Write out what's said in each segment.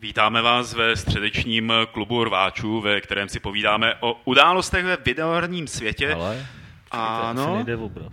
Vítáme vás ve středečním klubu rváčů, ve kterém si povídáme o událostech ve videoherním světě. Ale ano. nejde v obraz.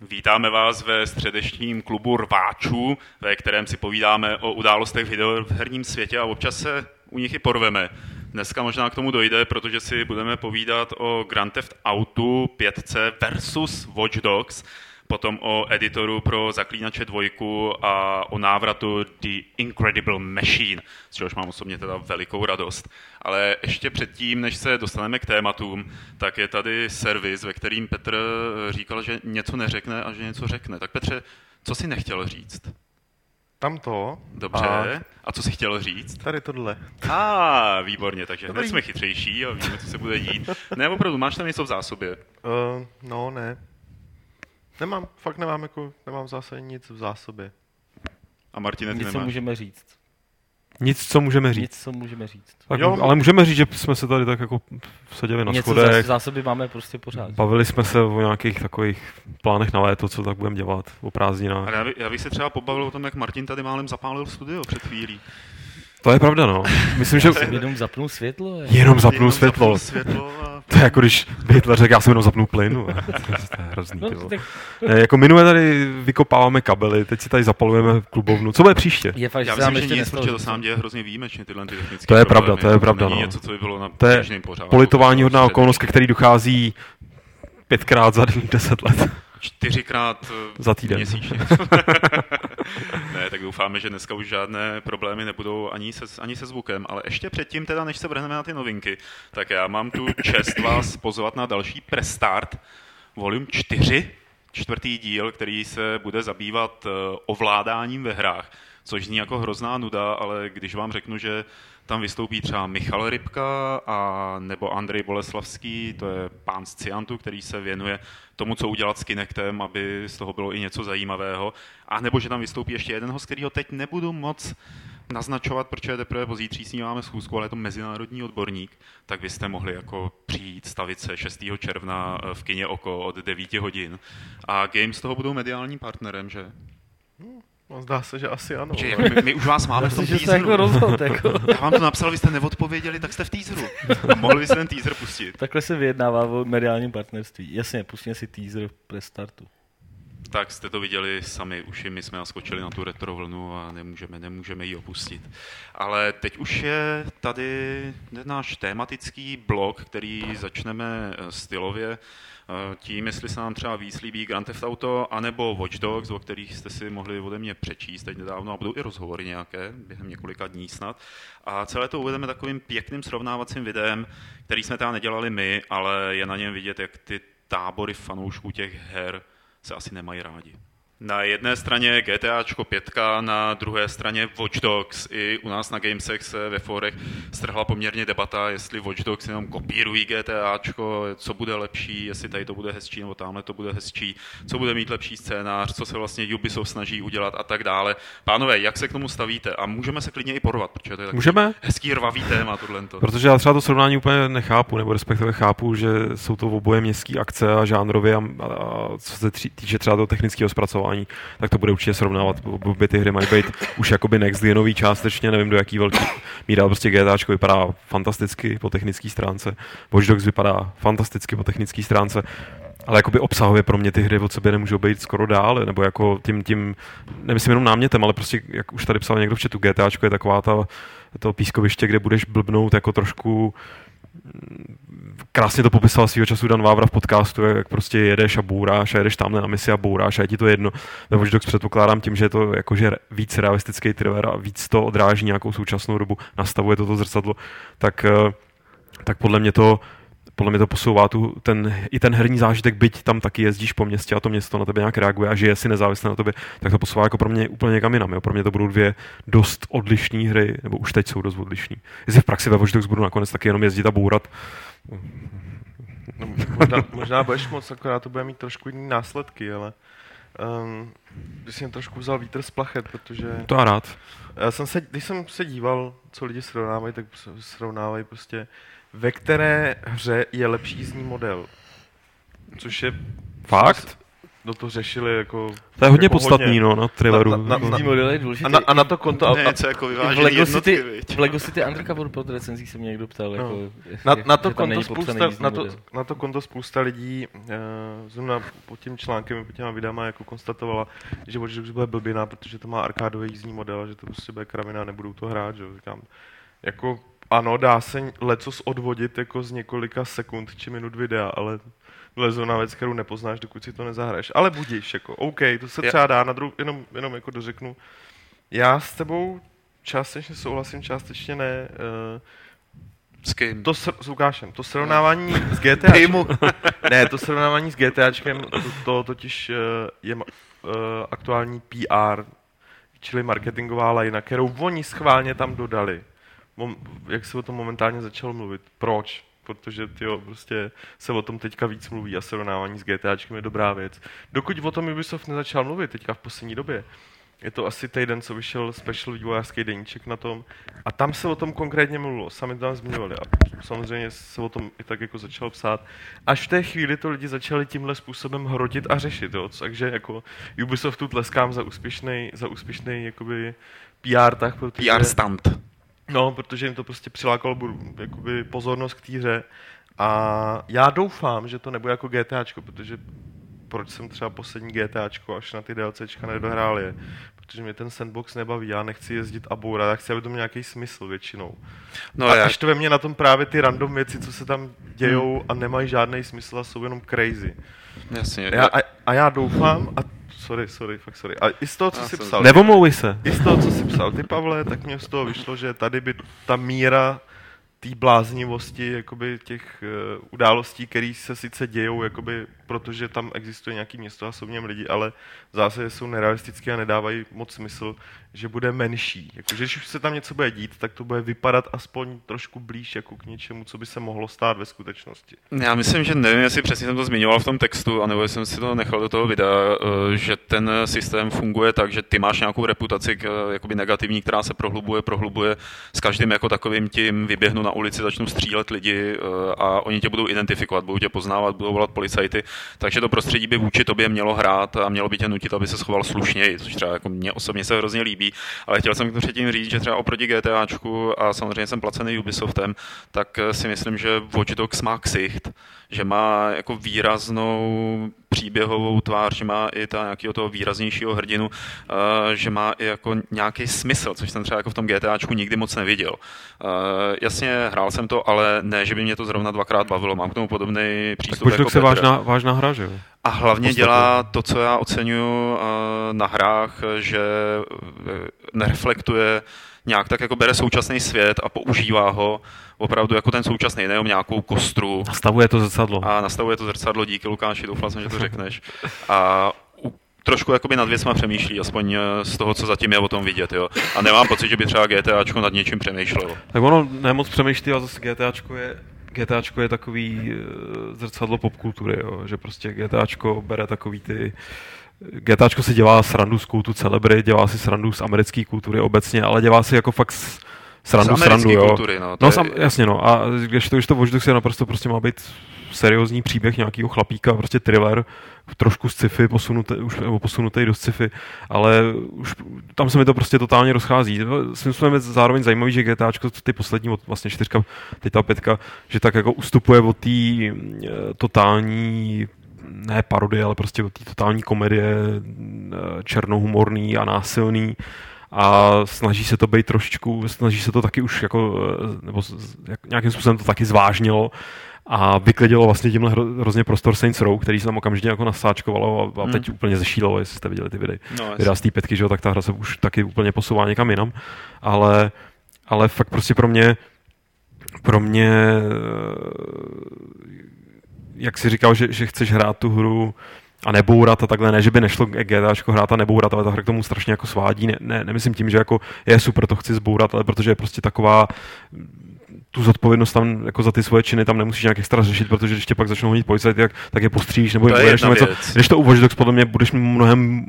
Vítáme vás ve středečním klubu rváčů, ve kterém si povídáme o událostech v videoherním světě a občas se u nich i porveme. Dneska možná k tomu dojde, protože si budeme povídat o Grand Theft Auto 5 versus Watch Dogs, potom o editoru pro Zaklínače dvojku a o návratu The Incredible Machine, z čehož mám osobně teda velikou radost. Ale ještě předtím, než se dostaneme k tématům, tak je tady servis, ve kterým Petr říkal, že něco neřekne a že něco řekne. Tak Petře, co si nechtěl říct? Tam to. Dobře. A, a co si chtěl říct? Tady tohle. A, ah, výborně, takže Dobrý. hned jsme chytřejší a víme, co se bude dít. Ne, opravdu, máš tam něco v zásobě? Uh, no, ne. Nemám, fakt nemám, jako, nemám zase nic v zásobě. A Martine, ty Nic, co můžeme říct. Nic, co můžeme říct. Nic, co můžeme říct. Tak, jo, ale můžeme říct, že jsme se tady tak jako vsadili na Něco schodech. zásoby máme prostě pořád. Bavili jsme se o nějakých takových plánech na léto, co tak budeme dělat, o prázdninách. Ale já, by, já bych se třeba pobavil o tom, jak Martin tady málem zapálil studio před chvílí. To je pravda, no. Myslím, že... Jenom zapnul světlo. Je. Jenom zapnul Jenom světlo. zapnul světlo a... To je jako když by Hitler řekl, já jsem jenom zapnul plyn. To je hrozný, ty No, tak Ne, jako minule tady vykopáváme kabely, teď si tady zapalujeme klubovnu. Co bude příště? je fakt, že Já se nám myslím, že ještě nic, protože to sám děje hrozně výjimečně, tyhle ty technické To je problémy. pravda, to je pravda, no. něco, co by bylo na To je. Politování hodná okolnost, ke který dochází pětkrát za deset let. Čtyřikrát eh, Za týden. měsíčně. ne, tak doufáme, že dneska už žádné problémy nebudou ani se, ani se zvukem, ale ještě předtím, teda, než se vrhneme na ty novinky, tak já mám tu čest vás pozvat na další Prestart, volume 4, čtvrtý díl, který se bude zabývat eh, ovládáním ve hrách, což zní jako hrozná nuda, ale když vám řeknu, že tam vystoupí třeba Michal Rybka a nebo Andrej Boleslavský, to je pán z Ciantu, který se věnuje tomu, co udělat s Kinectem, aby z toho bylo i něco zajímavého. A nebo že tam vystoupí ještě jeden host, kterýho teď nebudu moc naznačovat, protože teprve pozítří s ním máme schůzku, ale je to mezinárodní odborník, tak byste mohli jako přijít, stavit se 6. června v kině Oko od 9 hodin. A Games z toho budou mediálním partnerem, že? No, zdá se, že asi ano. Že ale- my, my, už vás máme v tom se jako teaseru. rozhod, jako. Já vám to napsal, vy jste neodpověděli, tak jste v teaseru. Mohli byste ten teaser pustit. Takhle se vyjednává o mediálním partnerství. Jasně, pustíme si teaser pre startu. Tak jste to viděli sami, už my jsme naskočili na tu retro vlnu a nemůžeme, nemůžeme ji opustit. Ale teď už je tady náš tématický blok, který začneme eh, stylově eh, tím, jestli se nám třeba víc líbí Grand Theft Auto, anebo Watch Dogs, o kterých jste si mohli ode mě přečíst teď nedávno a budou i rozhovory nějaké, během několika dní snad. A celé to uvedeme takovým pěkným srovnávacím videem, který jsme teda nedělali my, ale je na něm vidět, jak ty tábory fanoušků těch her se asi nemají rádi. Na jedné straně GTAčko 5, na druhé straně Watch Dogs. I u nás na Gamesech se ve forech strhla poměrně debata, jestli Watch Dogs jenom kopírují GTAčko, co bude lepší, jestli tady to bude hezčí nebo tamhle to bude hezčí, co bude mít lepší scénář, co se vlastně Ubisoft snaží udělat a tak dále. Pánové, jak se k tomu stavíte? A můžeme se klidně i porvat, protože to je Můžeme? hezký rvavý téma tohle. Protože já třeba to srovnání úplně nechápu, nebo respektive chápu, že jsou to oboje městské akce a žánrově a, a, co se týče třeba toho technického zpracování, tak to bude určitě srovnávat. Obě ty hry mají být už jakoby next genový částečně, nevím do jaký velký míry, ale prostě GTAčko vypadá fantasticky po technické stránce, Watch Dogs vypadá fantasticky po technické stránce, ale jakoby obsahově pro mě ty hry od sebe nemůžou být skoro dál, nebo jako tím, tím, nemyslím jenom námětem, ale prostě, jak už tady psal někdo v chatu, GTAčko je taková ta, to pískoviště, kde budeš blbnout jako trošku krásně to popisoval svýho času Dan Vávra v podcastu, jak jak prostě jedeš a bouráš a jedeš tamhle na misi a bouráš a je ti to jedno. Ve Watch Dogs předpokládám tím, že je to jakože víc realistický thriller a víc to odráží nějakou současnou dobu, nastavuje toto zrcadlo, tak, eh, tak podle mě to podle mě to posouvá tu, ten, i ten herní zážitek, byť tam taky jezdíš po městě a to město na tebe nějak reaguje a žije si nezávisle na tobě, tak to posouvá jako pro mě úplně někam jinam. Jo. Pro mě to budou dvě dost odlišné hry, nebo už teď jsou dost odlišné. Jestli v praxi ve Watch Dogs budu nakonec taky jenom jezdit a bourat, No, možná, možná budeš moc, akorát to bude mít trošku jiný následky, ale um, by si mě trošku vzal vítr z plachet, protože to já rád. já jsem se, když jsem se díval, co lidi srovnávají, tak srovnávají prostě, ve které hře je lepší jízdní model. Což je Fakt? Do toho řešili jako... To je hodně jako podstatný, no, na thrilleru. Na- na- na- Jízdní model je důležitý. A na, a na to konto... A, Ne, a, něco jako v Lego City, viď? v Lego City Undercover pod recenzí se mě někdo ptal, No. jako, na, na, to konto spousta, na, to, na to konto spousta lidí uh, zrovna pod tím článkem, pod těma videama jako konstatovala, že Watch Dogs bude blbina, protože to má arkádový jízdní model a že to prostě bude kravina a nebudou to hrát, že jo, říkám. Jako, ano, dá se lecos odvodit jako z několika sekund či minut videa, ale lezo na věc, kterou nepoznáš, dokud si to nezahraješ. Ale budíš, jako, OK, to se třeba dá, na druhou, jenom, jenom jako dořeknu. Já s tebou částečně souhlasím, částečně ne. Uh, S kým? to s, s Lukášem, to srovnávání s GTA. Týmu. ne, to srovnávání s GTAčkem, to, to totiž eh, je eh, aktuální PR, čili marketingová lajna, kterou oni schválně tam dodali. Mom, jak se o tom momentálně začalo mluvit. Proč? Protože tyjo, prostě se o tom teďka víc mluví a srovnávání s GTAčkem je dobrá věc. Dokud o tom Ubisoft nezačal mluvit teďka v poslední době, je to asi týden, co vyšel special vývojářský deníček na tom. A tam se o tom konkrétně mluvilo, sami tam zmiňovali. A samozřejmě se o tom i tak jako začalo psát. Až v té chvíli to lidi začali tímhle způsobem hrotit a řešit. Jo? Takže jako Ubisoftu tleskám za úspěšný, za úspěšný jakoby PR tak, protože, PR stand. No, protože jim to prostě přilákalo jakoby pozornost k té hře. A já doufám, že to nebude jako GTAčko, protože proč jsem třeba poslední GTAčko až na ty DLCčka nedohrál je, protože mě ten sandbox nebaví, já nechci jezdit a bourat, já chci, aby to měl nějaký smysl většinou. No, a já, až to ve mně na tom právě ty random věci, co se tam dějou a nemají žádný smysl a jsou jenom crazy. Jasně. Já, a, a já doufám, a sorry, sorry, fakt sorry, a i z toho, co Já jsi psal, Nevomlouvej se. i z toho, co jsi psal ty, Pavle, tak mě z toho vyšlo, že tady by ta míra té bláznivosti jakoby těch uh, událostí, které se sice dějou, jakoby, protože tam existuje nějaký město a jsou v něm lidi, ale v zásadě jsou nerealistické a nedávají moc smysl, že bude menší. Jako, že když už se tam něco bude dít, tak to bude vypadat aspoň trošku blíž jako k něčemu, co by se mohlo stát ve skutečnosti. Já myslím, že nevím, jestli přesně jsem to zmiňoval v tom textu, anebo jsem si to nechal do toho videa, eh, že ten systém funguje tak, že ty máš nějakou reputaci k, jakoby negativní, která se prohlubuje, prohlubuje s každým jako takovým tím vyběhnu na ulici, začnu střílet lidi eh, a oni tě budou identifikovat, budou tě poznávat, budou volat policajty, takže to prostředí by vůči tobě mělo hrát a mělo by tě nutit, aby se schoval slušněji, což třeba jako mě osobně se hrozně líbí, ale chtěl jsem předtím říct, že třeba oproti GTAčku a samozřejmě jsem placený Ubisoftem, tak si myslím, že Watch Dogs má ksicht, že má jako výraznou příběhovou tvář, že má i ta nějakého toho výraznějšího hrdinu, eh, že má i jako nějaký smysl, což jsem třeba jako v tom GTAčku nikdy moc neviděl. Eh, Jasně, hrál jsem to, ale ne, že by mě to zrovna dvakrát bavilo. Mám k tomu podobný Tak přístup Watch jako Petr. vážná, vážná hra, že jo? A hlavně dělá to, co já oceňuju eh, na hrách, že nereflektuje nějak tak jako bere současný svět a používá ho opravdu jako ten současný, nejenom nějakou kostru Nastavuje to zrcadlo. a nastavuje to zrcadlo, díky Lukáši, doufal jsem, že to řekneš. A trošku jakoby nad věcma přemýšlí, aspoň eh, z toho, co zatím je o tom vidět, jo. A nemám pocit, že by třeba GTAčko nad něčím přemýšlelo. Tak ono nemoc přemýšlí, ale zase GTAčko je, GTAčko je takový eh, zrcadlo popkultury, jo? že prostě GTAčko bere takový ty GTAčko si dělá srandu z kultu celebry, dělá si srandu z americké kultury obecně, ale dělá si jako fakt s- srandu, Z srandu, jo. kultury, no, no je- sam, jasně, no. A když to, když to Dogs je naprosto prostě má být seriózní příběh nějakého chlapíka, prostě thriller, trošku z sci-fi, posunutý, už, nebo posunutý do sci-fi, ale už tam se mi to prostě totálně rozchází. Svým způsobem je zároveň zajímavý, že GTAčko, ty poslední, od- vlastně čtyřka, teď ta pětka, že tak jako ustupuje od té eh, totální ne parodie, ale prostě té totální komedie eh, černohumorný a násilný. A snaží se to být trošičku, snaží se to taky už jako, eh, nebo nějakým způsobem to taky zvážnilo a vyklidilo vlastně tímhle hro, hrozně prostor Saints Row, který se tam okamžitě jako nasáčkovalo a, a teď úplně zešílelo, jestli jste viděli ty videa. No, videa z té pětky, že jo, tak ta hra se už taky úplně posouvá někam jinam, ale, ale fakt prostě pro mě pro mě eh, jak jsi říkal, že, že chceš hrát tu hru a nebourat a takhle, ne, že by nešlo GTAčko hrát a nebourat, ale ta hra k tomu strašně jako svádí, ne, ne, nemyslím tím, že jako je super, to chci zbourat, ale protože je prostě taková tu zodpovědnost tam jako za ty svoje činy tam nemusíš nějak extra řešit, protože když tě pak začnou honit policajty, tak, tak je postříš nebo To je jedna něco. věc. Když to u Watch Dogs podle mě budeš mnohem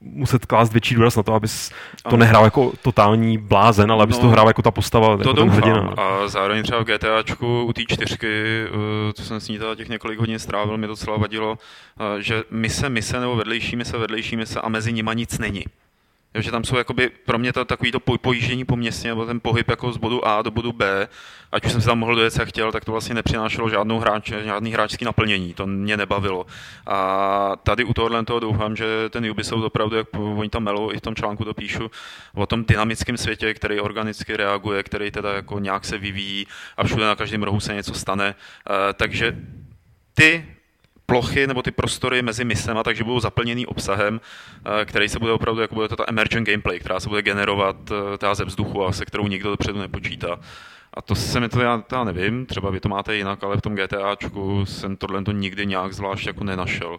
muset klást větší důraz na to, abys to Ano. nehrál jako totální blázen, ale abys No, to hrál jako ta postava, To jako ten doufám. hrdina. A zároveň třeba v GTAčku u té čtyřky, eh, co jsem s ní teda těch několik hodin strávil, mi docela vadilo, eh, že mise, mise nebo vedlejší mise, vedlejší mise a mezi nima nic není. Jo, že tam jsou jakoby pro mě to takový to poj- pojíždění po městě, nebo ten pohyb jako z bodu A do bodu B, ať už jsem se tam mohl dojet, jak chtěl, tak to vlastně nepřinášelo žádnou hráč, žádný hráčský naplnění, to mě nebavilo. A tady u tohohle toho doufám, že ten Ubisoft opravdu, jak oni tam melou, i v tom článku to píšu, o tom dynamickém světě, který organicky reaguje, který teda jako nějak se vyvíjí a všude na každém rohu se něco stane. Eh, takže ty plochy nebo ty prostory mezi misema, takže budou zaplněný obsahem, eh, který se bude opravdu, jako bude to ta emergent gameplay, která se bude generovat eh, teda ze vzduchu a se kterou nikdo dopředu nepočítá. A to se mi to, já, to já nevím, třeba vy to máte jinak, ale v tom GTAčku jsem tohle to nikdy nějak zvlášť jako nenašel.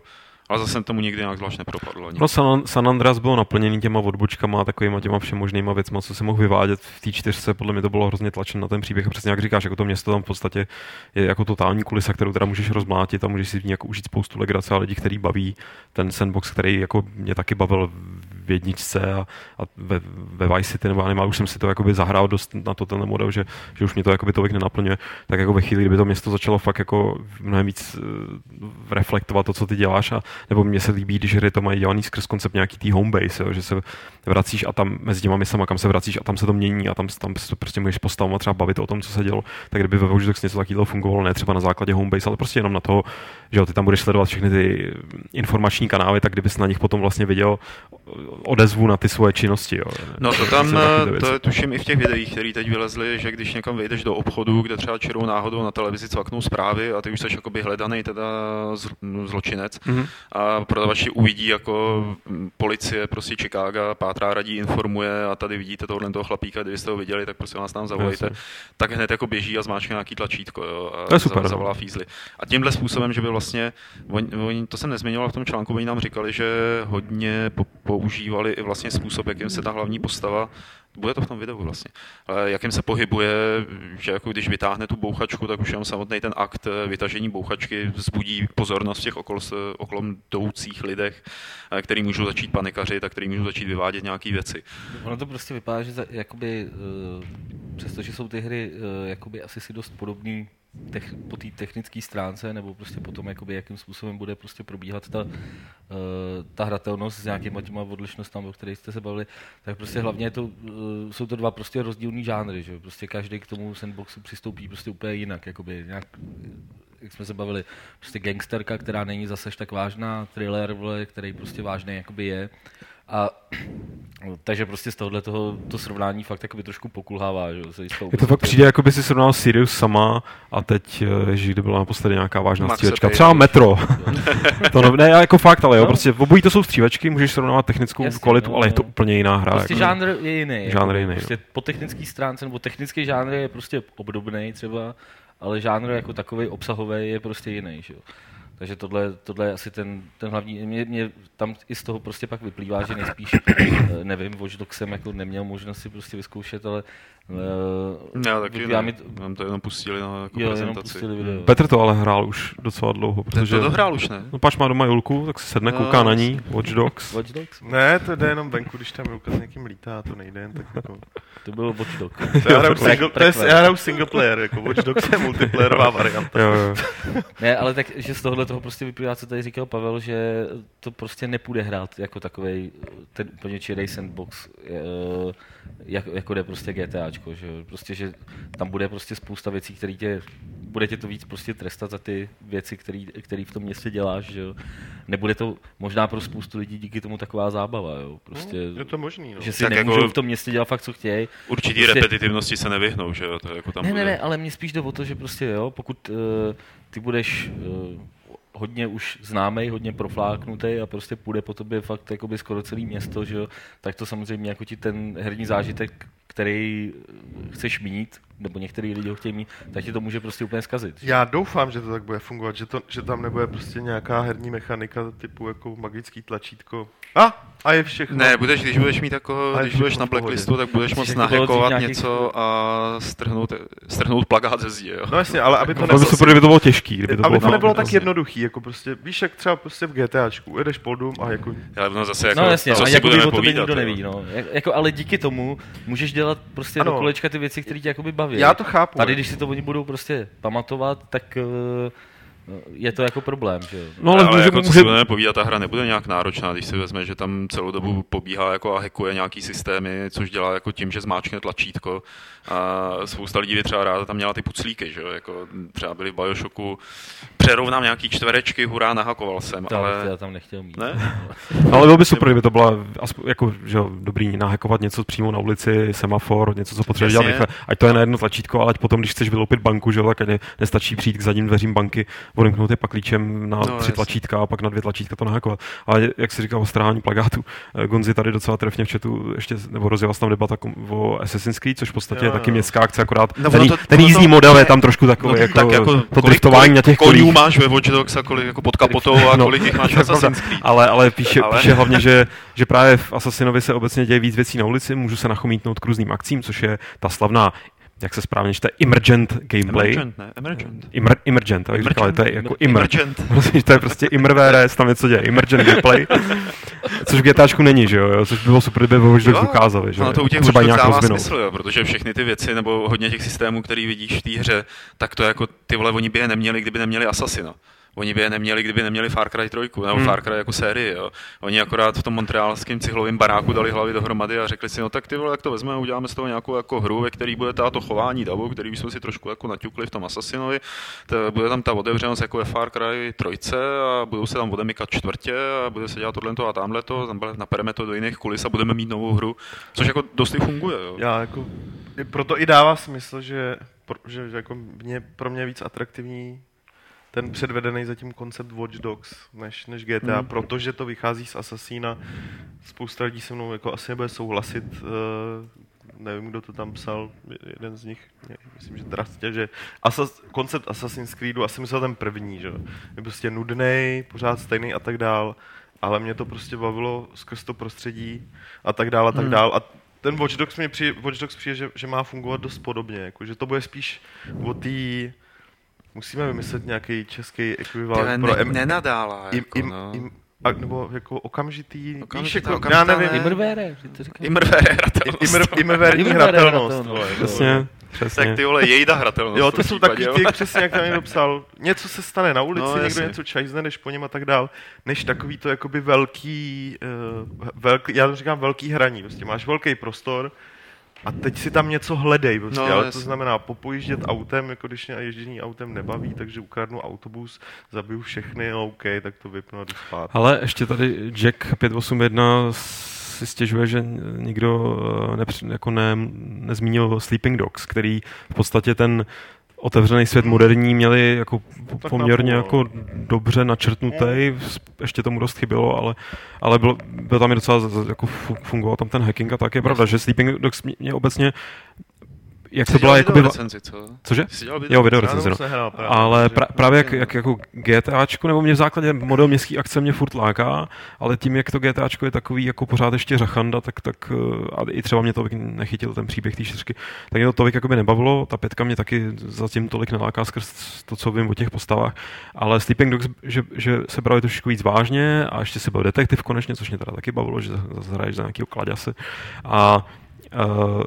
Ale zase tomu nikdy nějak zvlášť nepropadl. Ani. No San, San Andreas bylo naplněný těma odbočkama, takovýma těma všemožnýma věcma, co se mohl vyvádět v té čtyřce, podle mě to bylo hrozně tlačen na ten příběh a přesně jak říkáš, jako to město tam v podstatě je jako totální kulisa, kterou teda můžeš rozmlátit a můžeš si v ní jako užít spoustu legrace a lidí, který baví ten sandbox, který jako mě taky bavil v jedničce a, a ve, ve Vice City nebo Animal, už jsem si to jakoby zahrál dost na to ten model, že, že už mě to jakoby tolik nenaplňuje, tak jako ve chvíli, kdyby to město začalo fakt jako mnohem víc uh, reflektovat to, co ty děláš a nebo mně se líbí, když hry to mají dělaný skrz koncept nějaký tý homebase, jo, že se vracíš a tam mezi těma misama, kam se vracíš a tam se to mění a tam, tam se prostě můžeš postavovat třeba bavit o tom, co se dělo, tak kdyby ve Watch něco takového fungovalo, ne třeba na základě homebase, ale prostě jenom na toho, že jo, ty tam budeš sledovat všechny ty informační kanály, tak kdybys na nich potom vlastně viděl odezvu na ty svoje činnosti. Jo. No to tam, eh, to je tuším i v těch videích, které teď vylezly, že když někam vejdeš do obchodu, kde třeba čirou náhodou na televizi cvaknou zprávy a ty už jsi jakoby hledaný teda zl- zločinec Mhm. A prodavači uvidí jako policie prostě Chicago, pátrá radí, informuje a tady vidíte tohle toho chlapíka, kdybyste ho viděli, tak prostě nás tam zavolejte, Jasně. tak hned jako běží a zmáčkne nějaký tlačítko jo, a To je super, no. zavolá fízly. A tímhle způsobem, že by vlastně, oni, oni, to jsem nezmiňoval v tom článku, oni nám říkali, že hodně po, používali i vlastně způsob, jakým se ta hlavní postava bude to v tom videu vlastně. Ale jakým se pohybuje, že jako když vytáhne tu bouchačku, tak už jenom samotný ten akt eh, vytažení bouchačky vzbudí pozornost v těch okolo, se- okolom jdoucích lidech, eh, který můžou začít panikařit a který můžou začít vyvádět nějaké věci. Ono to prostě vypadá, že jakoby, uh, přestože jsou ty hry jakoby asi si dost podobný tech, po té technické stránce, nebo prostě potom, jakoby, jakým způsobem bude prostě probíhat ta, uh, ta hratelnost s nějakýma těma odlišnostmi, o kterých jste se bavili, tak prostě hlavně to, uh, jsou to dva prostě rozdílný žánry, že prostě každý k tomu sandboxu přistoupí prostě úplně jinak, jakoby nějak, jak jsme se bavili, prostě gangsterka, která není zase tak vážná, thriller, vole, který prostě vážný jakoby je, a takže prostě z tohohle toho to srovnání fakt jakoby trošku pokulhává, že jo, se Je to fakt přijde, jako by si srovnal Sirius sama a teď, eh, že kdy byla naposledy nějaká vážná Maxe střílečka. Třeba Metro. to no, ne, jako fakt, ale jo, No. prostě obojí to jsou střílečky, můžeš srovnávat technickou Jasně, kvalitu, no, ale je to no. úplně jiná hra. Prostě jako, žánr je jiný. Žánr je jako, jiný, Prostě po technické stránce, nebo technický žánr je prostě obdobný třeba, ale žánr jako takový obsahový je prostě jiný. Že jo. Takže tohle, tohle je asi ten, ten hlavní, mě, mě tam i z toho prostě pak vyplývá, že nejspíš, eh, nevím, Watch Dogs jsem jako neměl možnost si prostě vyzkoušet, ale Já taky vyplývá ne, mi to, nám to jenom pustili na jako jo, prezentaci. pustili video. Petr to ale hrál už docela dlouho, Ten protože... to dohrál už, ne? No pač má doma Julku, tak si sedne, No, kouká na ní, Watch Dogs. Watch Dogs? Ne, to jde jenom venku, když tam Julka s někým lítá, to nejde jen tak jako... To byl Watch Dogs. To já hraju single, já hraju single player, jako Watch Dogs je multiplayerová varianta. Jo, jo. Ne, ale tak, že z tohohle toho prostě vyplývá, co tady říkal Pavel, že to prostě nepůjde hrát jako takový ten úplně čirý sandbox, eh, jak, jako jde prostě GTAčko, že jo. prostě, že tam bude prostě spousta věcí, které tě, bude tě to víc prostě trestat za ty věci, které v tom městě děláš, že jo. Nebude to možná pro spoustu lidí díky tomu taková zábava, jo. Prostě, Je to možný, no. že si Tak nemůžou jako- v tom městě dělat fakt, co chtějí. Určitý Prostě- repetitivnosti se nevyhnou, že jo? To jako tam Ne, bude. ne, ne, ale mně spíš jde o to, že prostě jo, pokud uh, ty budeš uh, hodně už známý, hodně profláknutý a prostě půjde po tobě fakt jakoby skoro celý město, že jo, tak to samozřejmě jako ti ten herní zážitek, který chceš mít, nebo některý lidi ho chtějí mít, tak ti to může prostě úplně zkazit. Já doufám, že to tak bude fungovat, že, to, že tam nebude prostě nějaká herní mechanika typu jako magický tlačítko. A, a je všechno. Ne, budeš, když budeš mít jako, když budeš na blacklistu, tak budeš nahackovat nějakých- něco a strhnout, strhnout plagát ze zdi, jo. No jasně, ale aby to To by nebylo, super, kdyby to bylo těžký. Kdyby to aby bylo to nebylo tak jasně. jednoduchý, jako prostě, víš, jak třeba prostě v GTAčku, jedeš po dům a jako Ale no zase jako, no jasně, co a si jako budeme povídat, nikdo neví, no. Jak- Jako, ale díky tomu můžeš dělat prostě Ano. do kolečka ty věci, které tě jakoby baví. Já to chápu. Tady, když si to oni budou prostě pamatovat, tak eh, je to jako problém, že jo. No ale, ale, může, jako, co může, si budeme povídat, ta hra nebude nějak náročná, když si vezme, že tam celou dobu pobíhá jako a hackuje nějaký systémy, což dělá jako tím, že zmáčkne tlačítko. A spousta lidí by třeba ráda tam měla ty puclíky, že jo? Jako třeba byli v Bioshocku, přerovnám nějaký čtverečky, hurá, nahakoval jsem, To ale... ale... já tam nechtěl mít. Ne? ale bylo by super, kdyby to byla aspoň, jako, že jo, dobrý nahakovat něco přímo na ulici, semafor, něco, co potřebuješ dělat rychle. Ať to je na jedno tlačítko, ale ať potom, když chceš vyloupit banku, že jo, tak ne, nestačí přijít k zadním dveřím banky, odemknout je pak klíčem na No, tři jasně. tlačítka a pak na dvě tlačítka to nahakovat. Ale jak si říkal o strhání plagátu, eh, Gonzi tady docela trefně v chatu ještě, nebo rozjela se tam debata o Assassin's Creed, což v podstatě Jo, je taky jo. městská akce, akorát No, ten, to- ten jízdní to- model je tam trošku takový, No, jako, tak jako to kolik- driftování na těch kolích. Máš ve Watch Dogs a kolik jako pod kapotou a No, kolik jich máš v. Assassin's Creed. Ale, ale píše, ale... píše hlavně, že, že právě v Assassinovi se obecně děje víc věcí na ulici, můžu se nachomítnout k různým akcím, což je ta slavná, jak se správně čte, emergent gameplay. Emergent, ne? Emergent. Immer, emergent, abych říkal, ale to je jako immer. Emergent. Prostě, to je prostě immervere, tam něco děje, emergent gameplay, což v GTAčku není, že jo, což by bylo super, kdyby Dogs Jo, ukázali, že No jo, to u těch třeba nějak dává rozvinout. smysl, jo, protože všechny ty věci, nebo hodně těch systémů, který vidíš v té hře, tak to jako ty vole, oni by je neměli, kdyby neměli Assassina. Oni by je neměli, kdyby neměli Far Cry 3, nebo Hmm. Far Cry jako sérii. Jo. Oni akorát v tom montrealském cihlovém baráku dali hlavy dohromady a řekli si, no tak ty vole, jak to vezmeme, uděláme z toho nějakou jako hru, ve který bude táto chování davu, který jsme si trošku jako naťukli v tom Assassinovi. To bude tam ta otevřenost jako je Far Cry 3 a budou se tam odemykat čtvrtě a bude se dělat tohle a tamhle to, napereme to do jiných kulis a budeme mít novou hru, což jako dost funguje. Jo. Já jako, proto i dává smysl, že, pro, že, že jako mě, pro mě je víc atraktivní ten předvedený zatím koncept Watch Dogs než, než GTA, mm. protože to vychází z Assassina. Spousta lidí se mnou jako asi nebude souhlasit, uh, nevím, kdo to tam psal, jeden z nich, myslím, že Drastě, že Asas, koncept Assassin's Creedu, asi myslel ten první, že je prostě nudný, pořád stejný a tak dál, ale mě to prostě bavilo skrz to prostředí a tak dál a tak Hmm. dál. A ten Watch Dogs mi přijde, Watch Dogs přijde že, že má fungovat dost podobně, jako, že to bude spíš o té Musíme vymyslet nějaký český ekvivalent pro ne, M- nenadálá, im, jako, im, no. im, a, nebo jako okamžitý, víš, Okamžitá, jako, okamžitá já nevím, ne. Immervere, že to říkám. Immervere hratelnost. Immer, imerverní Immerverní hratelnost. hratelnost, vole, jo. Přesně, přesně. Tak ty vole, jejda hratelnost. Jo, to jsou takový ty, přesně jak tam někdo psal, něco se stane na ulici, No, někdo jasně. něco čajzne, jdeš po něm a tak dál, než takový to jakoby velký, uh, velký, já to říkám velký hraní, prostě máš velký prostor a teď si tam něco hledej, prostě, No, ale to jasně. znamená popojíždět autem, jako když mě ježdění autem nebaví, takže ukradnu autobus, zabiju všechny, no, OK, tak to vypnu a jdu spát. Ale ještě tady Jack 581 si stěžuje, že nikdo eh, nepř, jako ne, nezmínil Sleeping Dogs, který v podstatě ten otevřený svět moderní měli jako poměrně napůl, jako dobře načrtnutý, ještě tomu dost chybělo, ale, ale bylo, byl tam i docela, jako fu- fungoval tam ten hacking a tak. Je pravda, že Sleeping Dogs mě obecně jak Jsi to byla dělal jakoby... videorecenzi, co? Cože? Jsi dělal Jo, video Já recenze, to no. nehrál právě, Ale pra, právě jak, jak jako GTAčko, nebo mě v základě model městský akce mě furt láká, ale tím, jak to GTAčko je takový jako pořád ještě řachanda, tak, tak eh, a i třeba mě to nechytil ten příběh té čtyřky, tak mě to tolik jakoby nebavilo, ta pětka mě taky zatím tolik neláká skrz to, co vím o těch postavách, ale Sleeping Dogs, že, že se brali trošku víc vážně a ještě si byl detektiv konečně, což mě teda taky bavilo, že zase hraješ za nějakého kladěse a uh,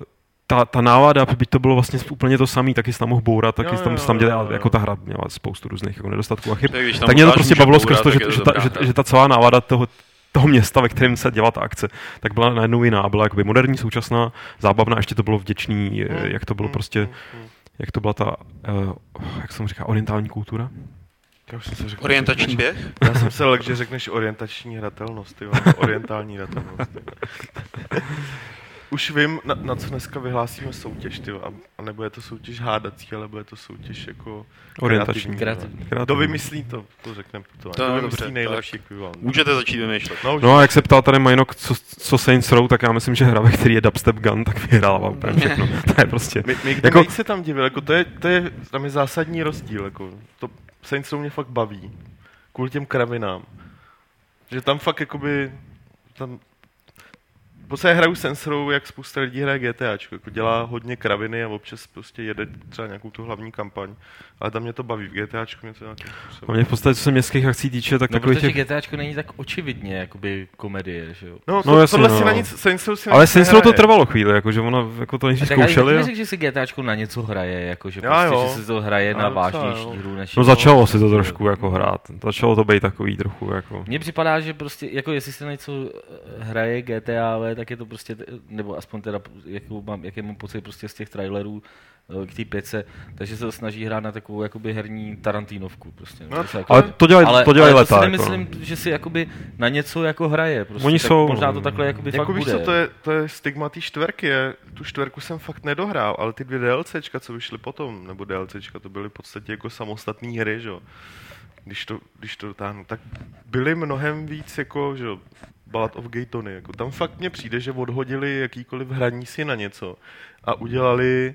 ta, ta nálada, byť to bylo vlastně úplně to samé, taky se tam mohl bourat, taky Jo, tam, jo, tam jo. jako ta hra měla spoustu různých jako nedostatků a chyb. Tak, Tak mě to prostě bavilo skrz to, že, že, ta, že, že ta celá nálada toho, toho města, ve kterém se dělá ta akce, tak byla najednou jiná. Byla jakoby moderní, současná, zábavná, ještě to bylo vděčný, eh, jak to bylo Mm, prostě, mm, mm. jak to byla ta, uh, jak jsem říká, orientální kultura. Já už jsem se řekl, Orientační běh? Já jsem se lek, že řekneš orientační hratelnost, ty orientální hratelnost. už vím, na, na co dneska vyhlásíme soutěž, ty, a, a nebude to soutěž hádací, ale bude to soutěž jako Orientační. kreativní. Kreativní. Kdo vymyslí to, to řekneme potom. To je dobře, nejlepší ekvivalent. Můžete začít vymýšlet. No, No a jak se ptal tady Majnok, co, co Saints Row, tak já myslím, že hra, ve který je dubstep gun, tak vyhrává úplně všechno. To je prostě... My, my Jako- jako... se tam divil, jako to je, to je, tam je zásadní rozdíl, jako to Saints Row mě fakt baví, kvůli těm kravinám. Že tam fakt jakoby, tam, podstatě hraju Row, jak spousta lidí hraje GTAčko, jako dělá hodně kraviny a občas prostě jede třeba nějakou tu hlavní kampaň, ale tam mě to baví, v GTAčku mě to nějakým A způsobem. mě v podstatě, co se městských akcí týče, tak No, takových protože těch... GTAčko není tak očividně jakoby komedie, že jo? No, to, No, jasně, tohle no. si na nic, Saints si na Ale Saints to trvalo chvíli, jakože ona jako to Tak já zkoušeli. bych a- neřekl, že si GTAčko na něco hraje, jako že, Já prostě, jo. že si to hraje na Ale docela, vážnější hru. Než No začalo si to trošku jako hrát. Začalo to být takový trochu jako... Mně připadá, že prostě, jako jestli se na něco eh, hraje GTA, ale, tak je to prostě, nebo aspoň teda, jakou mám, jaký mám pocit prostě z těch trailerů k té pětce, takže se to snaží hrát na takovou jakoby herní Tarantínovku prostě. No, To se jako- Ale to dělají, ale, to dělají ale leta. to si jako. nemyslím, že si jakoby na něco jako hraje. Prostě, Oni tak jsou- Možná to takhle jakoby Jako fakt víš bude. co, to je, to je stigma té čtverky, je, tu čtverku jsem fakt nedohrál, ale ty dvě DLCčka, co vyšly potom, nebo DLCčka, to byly v podstatě jako samostatné hry, že jo. Když to, když to dotáhnu, tak byly mnohem víc jako, že jo, Ballad of Gay Tony, jako tam fakt mně přijde, že odhodili jakýkoliv hraní si na něco a udělali